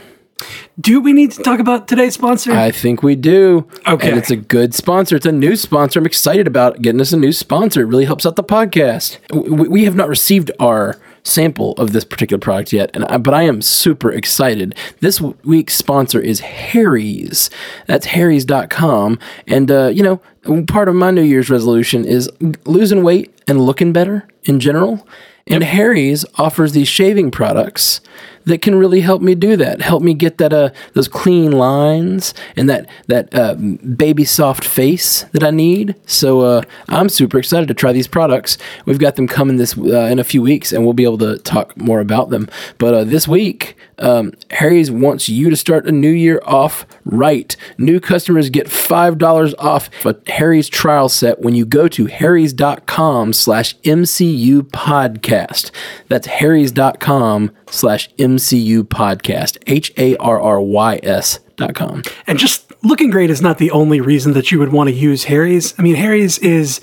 Do we need to talk about today's sponsor? I think we do. Okay. And it's a good sponsor. It's a new sponsor. I'm excited about getting us a new sponsor. It really helps out the podcast. We, we have not received our sample of this particular product yet, and I, but I am super excited. This week's sponsor is Harry's. That's Harry's.com. And, uh, you know, part of my New Year's resolution is losing weight and looking better in general. And yep. Harry's offers these shaving products that can really help me do that. Help me get that uh those clean lines and that that uh, baby soft face that I need. So uh, I'm super excited to try these products. We've got them coming this uh, in a few weeks, and we'll be able to talk more about them. But uh, this week Um, Harry's wants you to start a new year off right. New customers get $5 off a Harry's trial set when you go to harrys.com slash MCU podcast. That's harrys.com slash MCU podcast. H A R R Y S dot com. And just looking great is not the only reason that you would want to use Harry's. I mean, Harry's is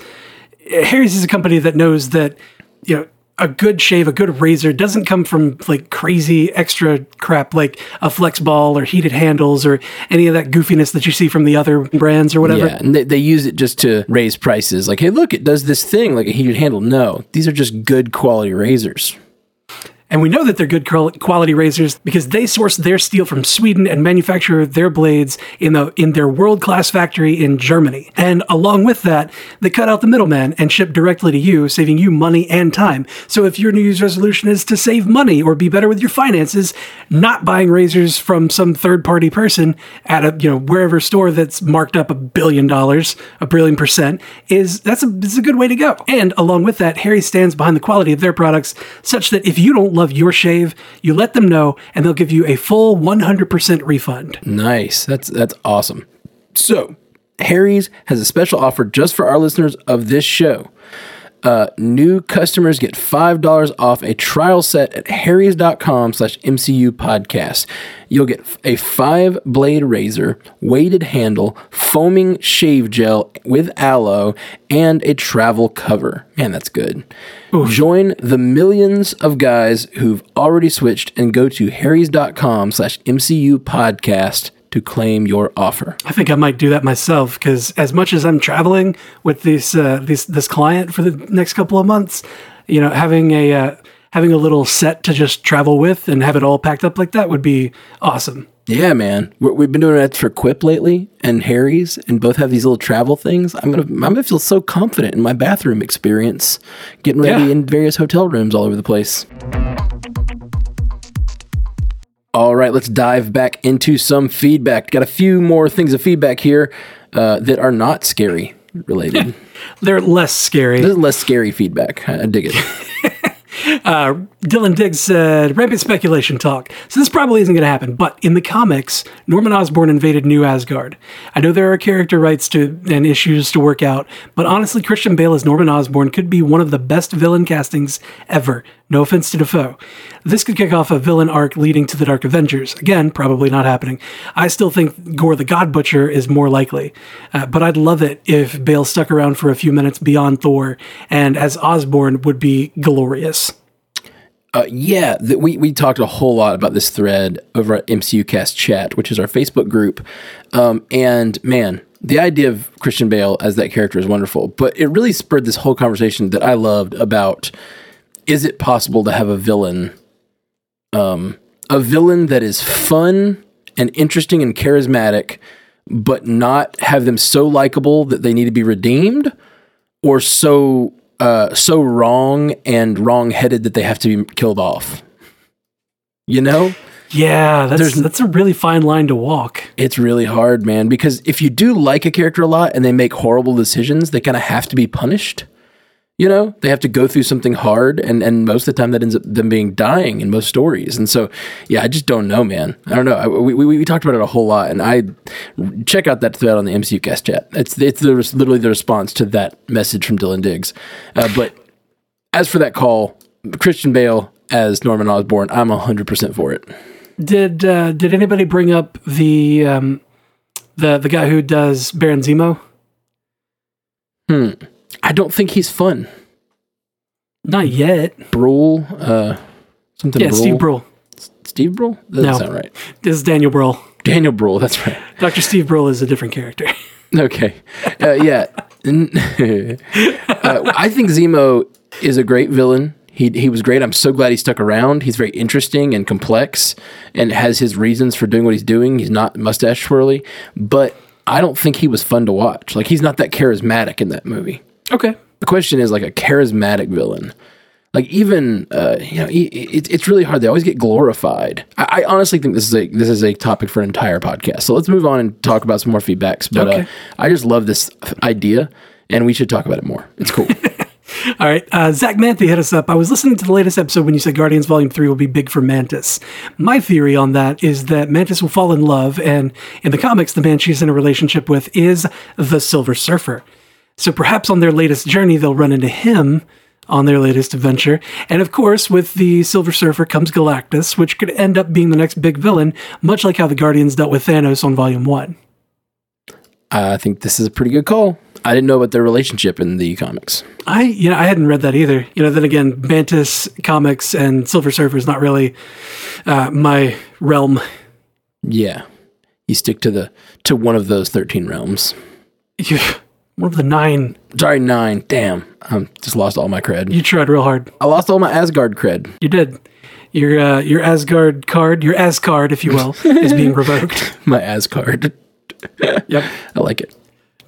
Harry's is a company that knows that you know a good shave, a good razor doesn't come from like crazy extra crap like a flex ball or heated handles or any of that goofiness that you see from the other brands or whatever. Yeah, and they, they use it just to raise prices. Like, hey, look, it does this thing like a heated handle. No, these are just good quality razors. And we know that they're good quality razors because they source their steel from Sweden and manufacture their blades in the in their world-class factory in Germany. And along with that, they cut out the middleman and ship directly to you, saving you money and time. So if your New Year's resolution is to save money or be better with your finances, not buying razors from some third-party person at a you know wherever store that's marked up a billion dollars, a billion percent is that's a, it's a good way to go. And along with that, Harry stands behind the quality of their products such that if you don't love your shave, you let them know and they'll give you a full 100% refund. Nice. That's that's awesome. So, Harry's has a special offer just for our listeners of this show. Uh, new customers get $5 off a trial set at harrys.com slash mcu podcast. You'll get a five blade razor weighted handle foaming shave gel with aloe and a travel cover. Man that's good. Oof. join the millions of guys who've already switched and go to harrys.com slash mcu podcast to claim your offer. I think I might do that myself because as much as I'm traveling with this uh, this this client for the next couple of months, you know, having a uh, having a little set to just travel with and have it all packed up like that would be awesome. Yeah, man, we have been doing that for Quip lately and Harry's, and both have these little travel things. I'm gonna I'm gonna feel so confident in my bathroom experience, getting ready yeah. in various hotel rooms all over the place. All right, let's dive back into some feedback. Got a few more things of feedback here uh, that are not scary related. [laughs] They're less scary. This is less scary feedback. I, I dig it. [laughs] Uh, Dylan Diggs said, rampant speculation talk. So this probably isn't going to happen, but in the comics, Norman Osborn invaded New Asgard. I know there are character rights to and issues to work out, but honestly, Christian Bale as Norman Osborn could be one of the best villain castings ever. No offense to Dafoe. This could kick off a villain arc leading to the Dark Avengers. Again, probably not happening. I still think Gorr the God Butcher is more likely, uh, but I'd love it if Bale stuck around for a few minutes beyond Thor and as Osborn would be glorious. Uh, yeah, we, we talked a whole lot about this thread over at MCU Cast Chat, which is our Facebook group. Um, and man, the idea of Christian Bale as that character is wonderful, but it really spurred this whole conversation that I loved about is it possible to have a villain, um, a villain that is fun and interesting and charismatic, but not have them so likable that they need to be redeemed, or so uh, so wrong and wrong-headed that they have to be killed off. You know? Yeah, that's There's, that's a really fine line to walk. It's really hard, man, because if you do like a character a lot and they make horrible decisions, they kind of have to be punished. You know, they have to go through something hard, and, and most of the time that ends up them being dying in most stories. And so, yeah, I just don't know, man. I don't know. I, we, we, we talked about it a whole lot, and I check out that thread on the MCU Cast chat. It's it's the, literally the response to that message from Dylan Diggs. Uh, but as for that call, Christian Bale as Norman Osborn, I'm hundred percent for it. Did uh, did anybody bring up the um, the the guy who does Baron Zemo? Hmm. I don't think he's fun. Not yet. Brule, uh, something. Yeah, Brule. Steve Brule. Steve Brule? That no. sound right. This is Daniel Brühl. Daniel Brühl, that's right. Dr. Steve Brule is a different character. [laughs] okay. Uh, yeah. [laughs] uh, I think Zemo is a great villain. He, he was great. I'm so glad he stuck around. He's very interesting and complex and has his reasons for doing what he's doing. He's not mustache swirly, but I don't think he was fun to watch. Like, he's not that charismatic in that movie. Okay. The question is like a charismatic villain. Like even uh, you know, it, it's really hard. They always get glorified. I, I, honestly think this is a this is a topic for an entire podcast. So let's move on and talk about some more feedbacks. But uh, okay. uh, I just love this idea, and we should talk about it more. It's cool. [laughs] All right. Uh, Zach Manthe hit us up. I was listening to the latest episode when you said Guardians Volume 3 will be big for Mantis. My theory on that is that Mantis will fall in love, and in the comics, the man she's in a relationship with is the Silver Surfer. So perhaps on their latest journey, they'll run into him on their latest adventure. And of course, with the Silver Surfer comes Galactus, which could end up being the next big villain, much like how the Guardians dealt with Thanos on Volume 1. I think this is a pretty good call. I didn't know about their relationship in the comics. I you know I hadn't read that either. You know, then again, Mantis comics and Silver Surfer is not really uh, my realm. Yeah, you stick to the to one of those thirteen realms. [laughs] You, one of the nine. Sorry, nine. Damn, I just lost all my cred. You tried real hard. I lost all my Asgard cred. You did. Your uh, your Asgard card, your Ascard, if you will, [laughs] is being revoked. My Asgard. Yep. [laughs] I like it.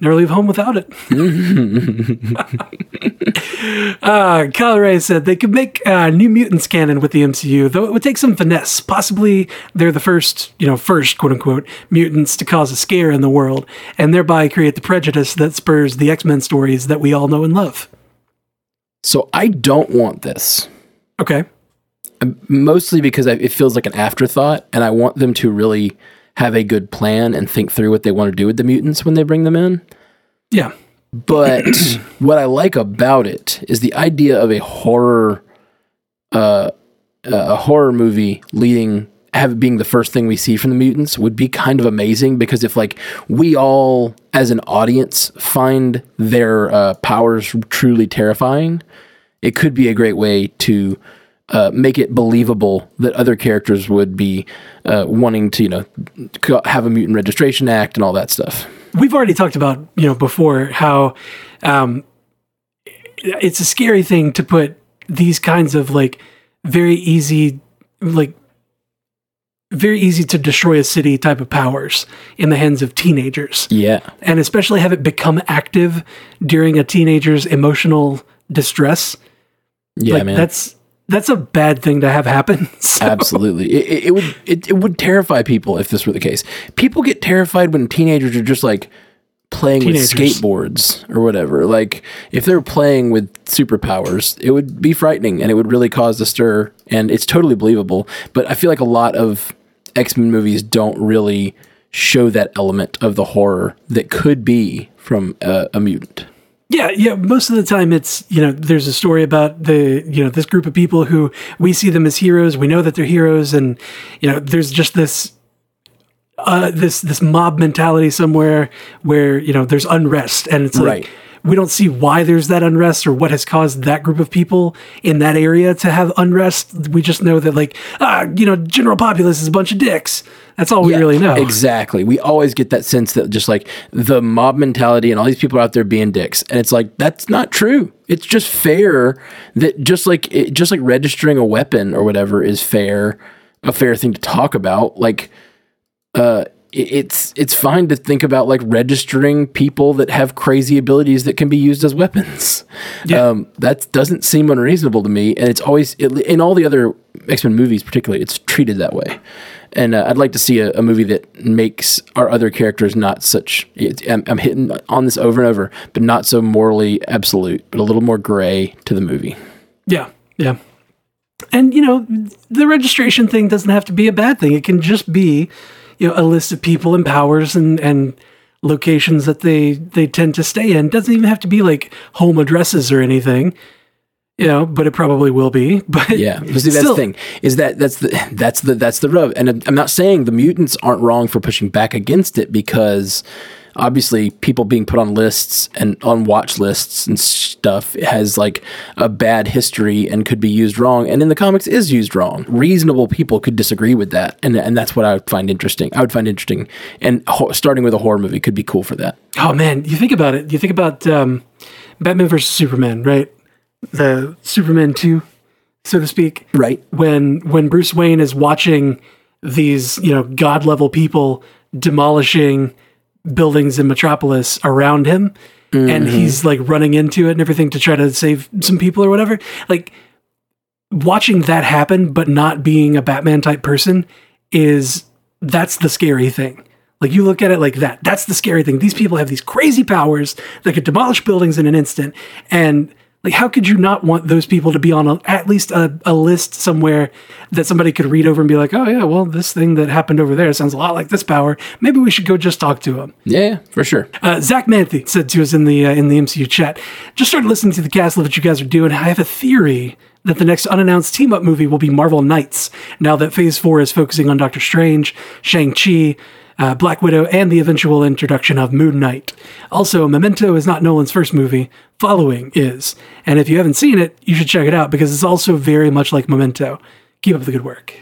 Never leave home without it. [laughs] uh, Kyle Ray said they could make uh, New Mutants canon with the MCU, though it would take some finesse. Possibly they're the first, you know, first quote unquote mutants to cause a scare in the world, and thereby create the prejudice that spurs the X Men stories that we all know and love. So I don't want this. Okay. Mostly because it feels like an afterthought, and I want them to really have a good plan and think through what they want to do with the mutants when they bring them in. Yeah. But [clears throat] what I like about it is the idea of a horror, uh, a horror movie leading have being the first thing we see from the mutants would be kind of amazing because if like we all as an audience find their uh, powers truly terrifying, it could be a great way to uh, make it believable that other characters would be uh, wanting to, you know, have a mutant registration act and all that stuff. We've already talked about, you know, before how um, it's a scary thing to put these kinds of like very easy, like very easy to destroy a city type of powers in the hands of teenagers. Yeah. And especially have it become active during a teenager's emotional distress. Yeah, like, man. That's that's a bad thing to have happen. [laughs] So- Absolutely, it, it, would it, it would terrify people if this were the case. People get terrified when teenagers are just like playing Teenagers. with skateboards or whatever. Like if they're playing with superpowers, it would be frightening and it would really cause a stir. And it's totally believable. But I feel like a lot of X Men movies don't really show that element of the horror that could be from a, a mutant. Yeah, yeah. Most of the time, it's you know, there's a story about the you know this group of people who we see them as heroes. We know that they're heroes, and you know, there's just this uh, this this mob mentality somewhere where you know there's unrest, and it's like Right. We don't see why there's that unrest or what has caused that group of people in that area to have unrest. We just know that like ah, you know, general populace is a bunch of dicks. That's all we Yeah, really know. Exactly. We always get that sense that just like the mob mentality and all these people out there being dicks, and it's like that's not true. It's just fair that just like it, just like registering a weapon or whatever is fair, a fair thing to talk about. Like, uh, it's it's fine to think about like registering people that have crazy abilities that can be used as weapons. Yeah. Um, that doesn't seem unreasonable to me, and it's always it, in all the other X Men movies, particularly, it's treated that way. And uh, I'd like to see a, a movie that makes our other characters not such. It's, I'm, I'm hitting on this over and over, but not so morally absolute, but a little more gray to the movie. Yeah, yeah. And you know, the registration thing doesn't have to be a bad thing. It can just be, you know, a list of people and powers and and locations that they they tend to stay in. Doesn't even have to be like home addresses or anything. You know, but it probably will be. [laughs] But Yeah, see, that's the thing is that that's the that's the that's the rub. And I'm not saying the mutants aren't wrong for pushing back against it because obviously people being put on lists and on watch lists and stuff has like a bad history and could be used wrong. And in the comics is used wrong. Reasonable people could disagree with that, and and that's what I would find interesting. I would find interesting, and ho- starting with a horror movie could be cool for that. Oh man, you think about it. You think about um, Batman versus Superman, right? The Superman two, so to speak. Right. when when Bruce Wayne is watching these, you know, god level people demolishing buildings in Metropolis around him and mm-hmm. he's like running into it and everything to try to save some people or whatever. Like watching that happen but not being a Batman type person is that's the scary thing. Like you look at it like that. That's the scary thing. These people have these crazy powers that could demolish buildings in an instant and Like, how could you not want those people to be on a, at least a, a list somewhere that somebody could read over and be like, oh, yeah, well, this thing that happened over there sounds a lot like this power. Maybe we should go just talk to him. Yeah, for sure. Uh, Zach Manthe said to us in the uh, in the MCU chat, just started listening to the cast, love what you guys are doing. I have a theory that the next unannounced team up movie will be Marvel Knights. Now that Phase Four is focusing on Doctor Strange, Shang Chi, uh, Black Widow, and the eventual introduction of Moon Knight. Also, Memento is not Nolan's first movie. Following is, and if you haven't seen it, you should check it out because it's also very much like Memento. Keep up the good work.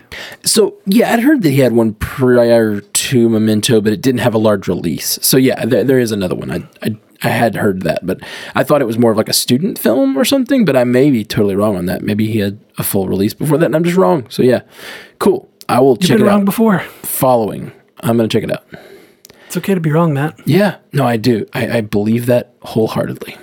So yeah, I'd heard that he had one prior to Memento, but it didn't have a large release. So yeah, there, there is another one. I, I I had heard that, but I thought it was more of like a student film or something. But I may be totally wrong on that. Maybe he had a full release before that, and I'm just wrong. So yeah, cool. I will You've check been it wrong out. before. Following, I'm gonna check it out. It's okay to be wrong, Matt. Yeah, no, I do. I, I believe that wholeheartedly.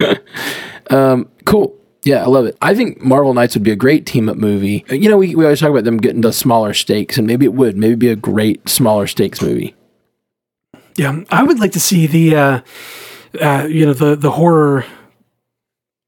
[laughs] um, cool. Yeah, I love it. I think Marvel Knights would be a great team up movie. You know, we, we always talk about them getting to smaller stakes, and maybe it would. Maybe be a great smaller stakes movie. Yeah, I would like to see the, uh, uh, you know, the the horror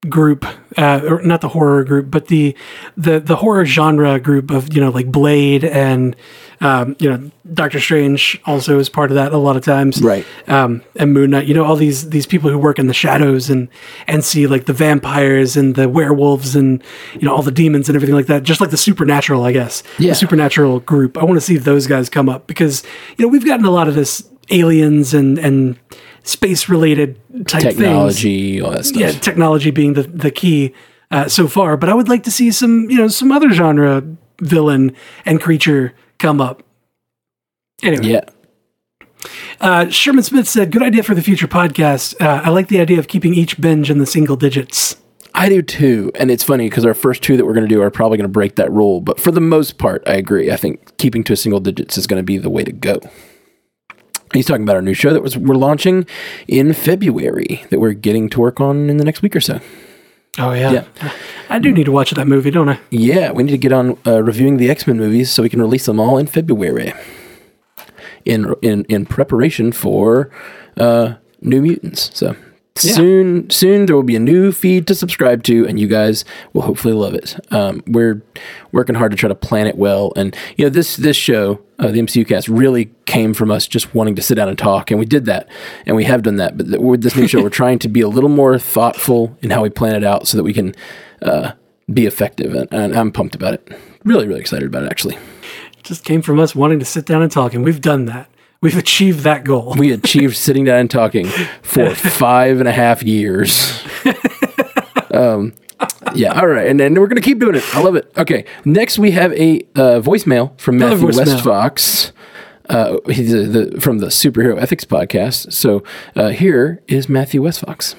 group, uh, or not the horror group, but the the the horror genre group of you know like Blade and um, you know Doctor Strange also is part of that a lot of times, Right. Um, and Moon Knight, you know, all these these people who work in the shadows and and see like the vampires and the werewolves and you know all the demons and everything like that, just like the supernatural, I guess. Yeah. The supernatural group. I want to see those guys come up because you know we've gotten a lot of this aliens and and space related type things. Technology, all that stuff. Yeah, technology being the the key uh, so far. But I would like to see some you know some other genre villain and creature come up. Anyway, yeah. uh, Sherman Smith said, "Good idea for the future podcast. Uh, I like the idea of keeping each binge in the single digits." I do too. And it's funny because our first two that we're going to do are probably going to break that rule. But for the most part, I agree. I think keeping to a single digits is going to be the way to go. He's talking about our new show that was we're launching in February that we're getting to work on in the next week or so. Oh yeah. Yeah. I do need to watch that movie, don't I? Yeah, we need to get on uh, reviewing the X Men movies so we can release them all in February. In in in preparation for uh, New Mutants. So soon soon there will be a new feed to subscribe to, and you guys will hopefully love it. Um, we're working hard to try to plan it well, and you know this this show, uh, the MCU cast, really came from us just wanting to sit down and talk, and we did that, and we have done that. But th- with this new show, we're [laughs] trying to be a little more thoughtful in how we plan it out, so that we can. Uh, be effective and, and I'm pumped about it. Really, really excited about it actually. Just came from us wanting to sit down and talk, and we've done that. We've achieved that goal. We achieved sitting down and talking for five and a half years. [laughs] um, yeah, all right, and then we're gonna keep doing it. I love it. Okay, next we have a uh, voicemail from Another Matthew voicemail. Westfox. Uh, he's uh, the, from the Superhero Ethics podcast. So uh, here is Matthew Westfox.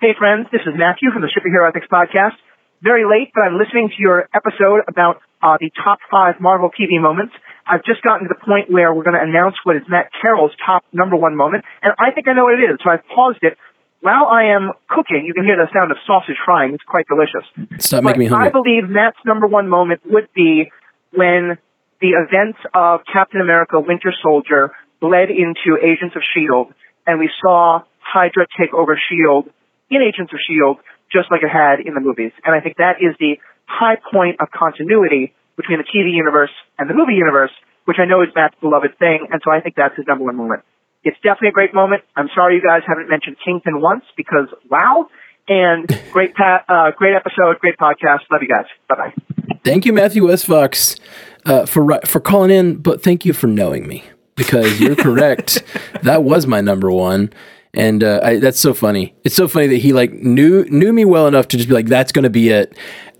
Hey friends, this is Matthew from the Superhero Ethics Podcast. Very late, but I'm listening to your episode about uh, the top five Marvel TV moments. I've just gotten to the point where we're going to announce what is Matt Carroll's top number one moment, and I think I know what it is, so I've paused it. While I am cooking, you can hear the sound of sausage frying. It's quite delicious. Stop making me hungry. I believe Matt's number one moment would be when the events of Captain America Winter Soldier bled into Agents of S.H.I.E.L.D., and we saw Hydra take over S.H.I.E.L.D. in Agents of S.H.I.E.L.D., just like it had in the movies. And I think that is the high point of continuity between the TV universe and the movie universe, which I know is Matt's beloved thing, and so I think that's his number one moment. It's definitely a great moment. I'm sorry you guys haven't mentioned Kingpin once because wow. And [laughs] great, pa- uh, great episode, great podcast. Love you guys. Bye bye. Thank you, Matthew Westfox, uh, for for calling in, but thank you for knowing me because you're [laughs] correct. that was my number one, and uh, I, that's so funny. It's so funny that he like knew knew me well enough to just be like, "That's going to be it."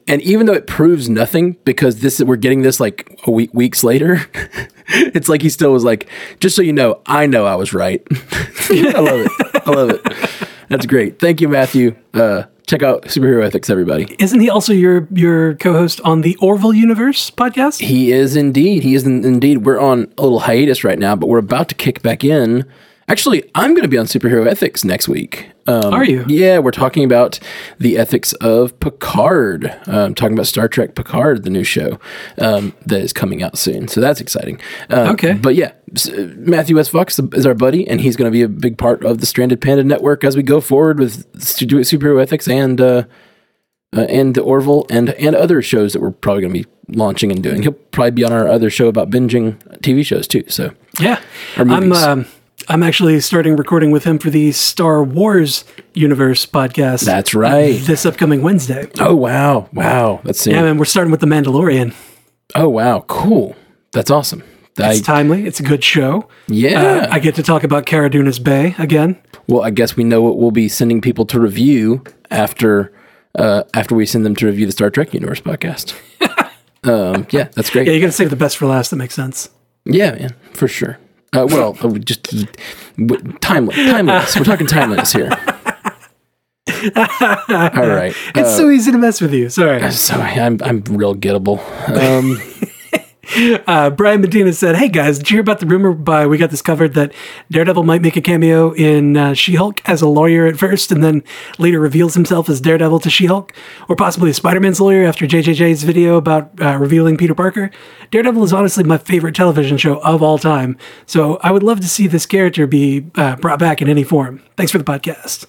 And even though it proves nothing, because this we're getting this like a week weeks later, [laughs] it's like he still was like, "Just so you know, I know I was right." [laughs] I love it. I love it. That's great. Thank you, Matthew. Uh, check out Superhero Ethics, everybody. Isn't he also your your co-host on the Orville Universe podcast? He is indeed. He is in, indeed. We're on a little hiatus right now, but we're about to kick back in Actually, I'm going to be on superhero ethics next week. Um, Are you? Yeah, we're talking about the ethics of Picard. Um, talking about Star Trek Picard, the new show um, that is coming out soon. So that's exciting. Um, Okay. But yeah, Matthew S. Fox is our buddy, and he's going to be a big part of the Stranded Panda Network as we go forward with superhero ethics and uh, uh, and the Orville and and other shows that we're probably going to be launching and doing. He'll probably be on our other show about binging TV shows too. So Yeah, I'm. Um, I'm actually starting recording with him for the Star Wars universe podcast. that's right. This upcoming Wednesday. Oh wow, wow, that's soon. Yeah, man, we're starting with the Mandalorian. Oh wow, cool. That's awesome. I, timely. It's a good show. yeah. Uh, I get to talk about Cara Duna's Bay again. well, I guess we know what we'll be sending people to review after uh, after we send them to review the Star Trek Universe podcast. [laughs] um, yeah, that's great. Yeah, Yeah, you got to save the best for last. That makes sense. Yeah, man, for sure. Uh, well, uh, just timeless. Timeless. We're talking timeless here. All right. It's so easy to mess with you. Sorry. Sorry, I'm I'm real gettable. Um, [laughs] [laughs] Uh, Brian Medina said, "Hey guys, did you hear about the rumor by we got this covered that Daredevil might make a cameo in uh, She-Hulk as a lawyer at first, and then later reveals himself as Daredevil to She-Hulk, or possibly a Spider-Man's lawyer after JJJ's video about uh, revealing Peter Parker? Daredevil is honestly my favorite television show of all time, so I would love to see this character be uh, brought back in any form. Thanks for the podcast."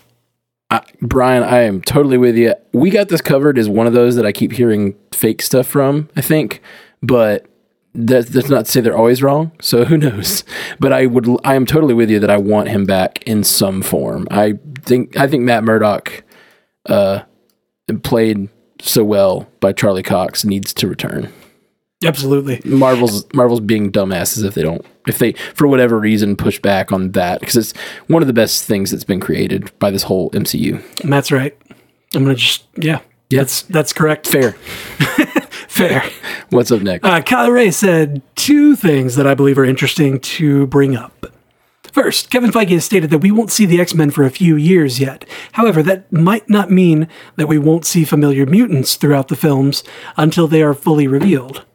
I, Brian, I am totally with you. We got this covered is one of those that I keep hearing fake stuff from. I think, but that, that's not to say they're always wrong. So who knows? But I would, I am totally with you that I want him back in some form. I think, I think Matt Murdock, uh, played so well by Charlie Cox needs to return. Absolutely, Marvel's Marvel's being dumbasses if they don't if they for whatever reason push back on that because it's one of the best things that's been created by this whole MCU. And that's right. I'm gonna just yeah, Yeah. that's that's correct. Fair. [laughs] Fair. What's up next? Uh, Kyle Ray said two things that I believe are interesting to bring up. First, Kevin Feige has stated that we won't see the X Men for a few years yet. However, that might not mean that we won't see familiar mutants throughout the films until they are fully revealed.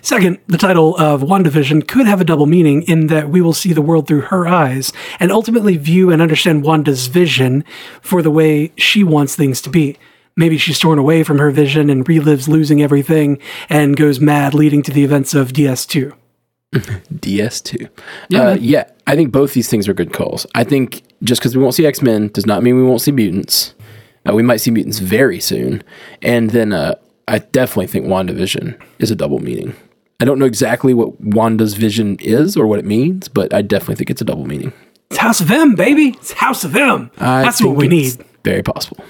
Second, the title of WandaVision could have a double meaning in that we will see the world through her eyes and ultimately view and understand Wanda's vision for the way she wants things to be. Maybe she's torn away from her vision and relives losing everything and goes mad, leading to the events of DS2. [laughs] DS2. Yeah, uh, yeah, I think both these things are good calls. I think just because we won't see X Men does not mean we won't see mutants. Uh, we might see mutants very soon. And then uh, I definitely think WandaVision is a double meaning. I don't know exactly what Wanda's vision is or what it means, but I definitely think it's a double meaning. It's House of M, baby. It's House of M. I That's what we need. Very possible.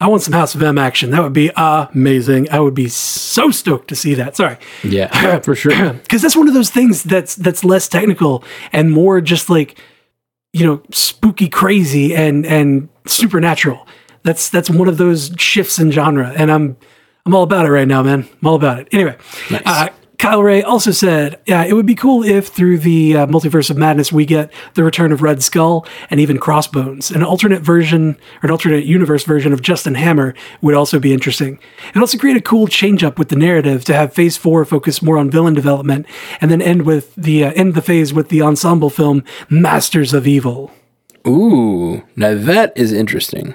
I want some House of M action. That would be amazing. I would be so stoked to see that. Sorry. Yeah, [clears throat] [laughs] for sure. because that's one of those things that's that's less technical and more just like you know spooky crazy and and supernatural that's that's one of those shifts in genre and i'm i'm all about it right now man i'm all about it anyway Nice. uh, Kyle Ray also said, "Yeah, it would be cool if through the uh, multiverse of madness we get the return of Red Skull and even Crossbones. An alternate version or an alternate universe version of Justin Hammer would also be interesting. It'd also create a cool change up with the narrative to have Phase Four focus more on villain development and then end with the uh, end the phase with the ensemble film Masters of Evil. Ooh, now that is interesting.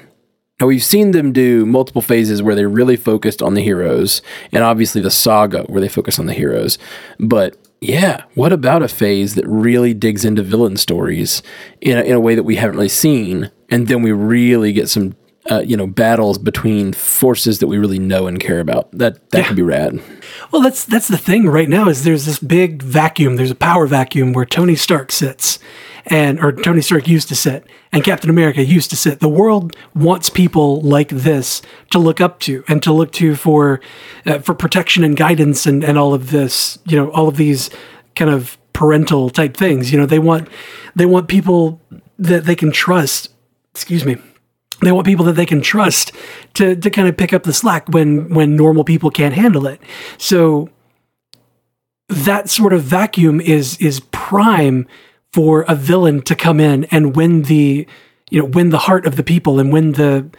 Now we've seen them do multiple phases where they really focused on the heroes, and obviously the saga where they focus on the heroes. But yeah, what about a phase that really digs into villain stories in a, in a way that we haven't really seen, and then we really get some, uh, you know, battles between forces that we really know and care about. That that could be rad. Well, that's that's the thing right now is there's this big vacuum. There's a power vacuum where Tony Stark sits, and or Tony Stark used to sit, and Captain America used to sit. The world wants people like this to look up to and to look to for uh, for protection and guidance and and all of this. You know, all of these kind of parental type things. You know, they want they want people that they can trust. Excuse me they want people that they can trust to to kind of pick up the slack when when normal people can't handle it. So that sort of vacuum is is prime for a villain to come in and win the you know win the heart of the people and win the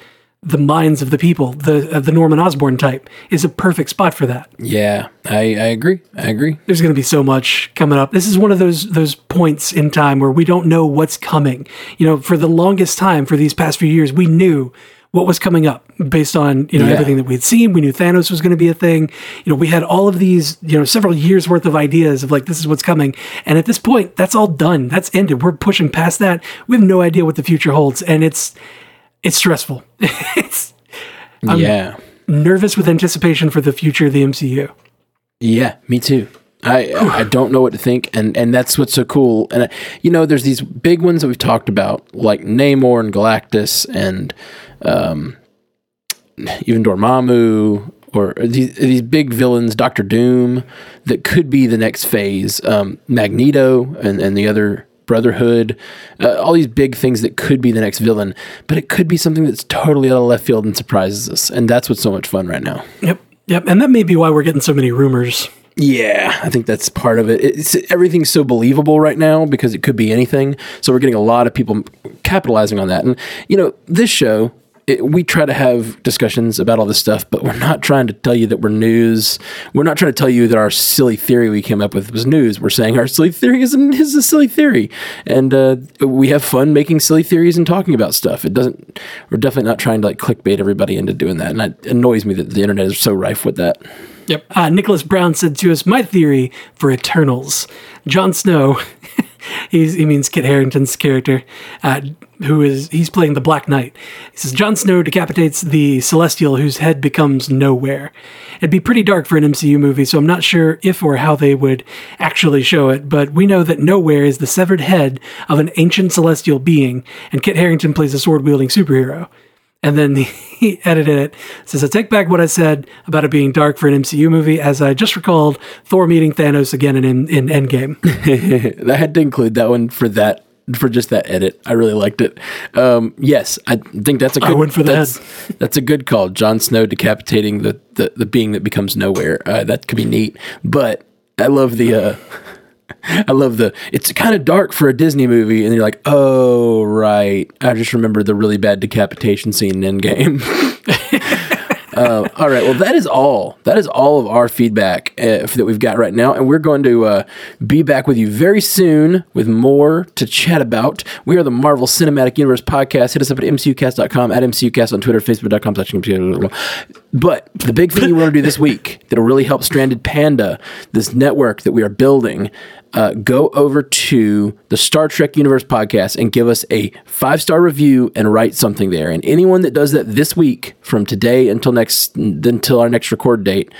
the minds of the people. The uh, the Norman Osborn type is a perfect spot for that. Yeah, I, I agree. I agree. There's going to be so much coming up. This is one of those those points in time where we don't know what's coming. You know, for the longest time for these past few years, we knew what was coming up based on you know Yeah. everything that we'd seen. We knew Thanos was going to be a thing. You know, we had all of these you know several years worth of ideas of like this is what's coming. And at this point, that's all done. That's ended. We're pushing past that. We have no idea what the future holds, and it's it's stressful. [laughs] it's yeah. nervous with anticipation for the future of the MCU. Yeah, me too. I I don't know what to think, and and that's what's so cool. And uh, you know, there's these big ones that we've talked about, like Namor and Galactus, and um, even Dormammu, or these these big villains, Doctor Doom, that could be the next phase. Um, Magneto and and the other Brotherhood, uh, all these big things that could be the next villain, but it could be something that's totally out of left field and surprises us, and that's what's so much fun right now. Yep. Yep. And that may be why we're getting so many rumors. Yeah, I think that's part of it. It's everything's so believable right now because it could be anything. So we're getting a lot of people capitalizing on that. And you know, this show, it, we try to have discussions about all this stuff, but we're not trying to tell you that we're news. We're not trying to tell you that our silly theory we came up with was news. We're saying our silly theory is, is a silly theory, and uh, we have fun making silly theories and talking about stuff. It doesn't. We're definitely not trying to like clickbait everybody into doing that, and it annoys me that the internet is so rife with that. Yep. Uh, Nicholas Brown said to us, "My theory for Eternals: Jon Snow. [laughs] he means Kit Harington's character, uh, who is he's playing the Black Knight. He says Jon Snow decapitates the Celestial, whose head becomes Knowhere. It'd be pretty dark for an MCU movie, so I'm not sure if or how they would actually show it. But we know that Knowhere is the severed head of an ancient celestial being, and Kit Harington plays a sword wielding superhero." And then [laughs] he edited it. Says, I take back what I said about it being dark for an MCU movie, as I just recalled Thor meeting Thanos again in, in, in Endgame. [laughs] [laughs] I had to include that one for that for just that edit. I really liked it. Um, yes, I think that's a good. went for that's, that's a good call. Jon Snow decapitating the, the the being that becomes Knowhere. Uh, that could be neat. But I love the. Uh, [laughs] I love the. It's kind of dark for a Disney movie, and you're like, oh right. I just remember the really bad decapitation scene in Endgame. [laughs] Uh, all right. Well, that is all. That is all of our feedback uh, that we've got right now, and we're going to uh, be back with you very soon with more to chat about. We are the Marvel Cinematic Universe podcast. Hit us up at mcucast.com, at mcucast on Twitter, facebook.com. But the big thing we want to do this week that'll really help Stranded Panda, this network that we are building, uh, go over to the Star Trek Universe podcast and give us a five star review and write something there. And anyone that does that this week, from today until next until our next record date,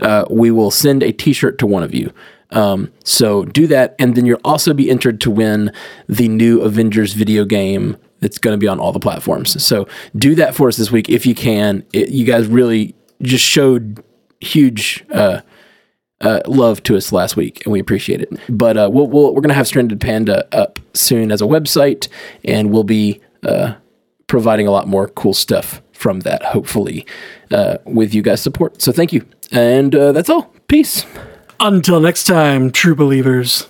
uh, we will send a T shirt to one of you. Um, so do that, and then you'll also be entered to win the new Avengers video game that's going to be on all the platforms. So do that for us this week if you can. It, you guys really just showed huge. Uh, uh, love to us last week, and we appreciate it. But uh, we'll, we'll, we're going to have Stranded Panda up soon as a website, and we'll be uh, providing a lot more cool stuff from that, hopefully, uh, with you guys' support. So thank you. And uh, that's all. Peace. Until next time, true believers.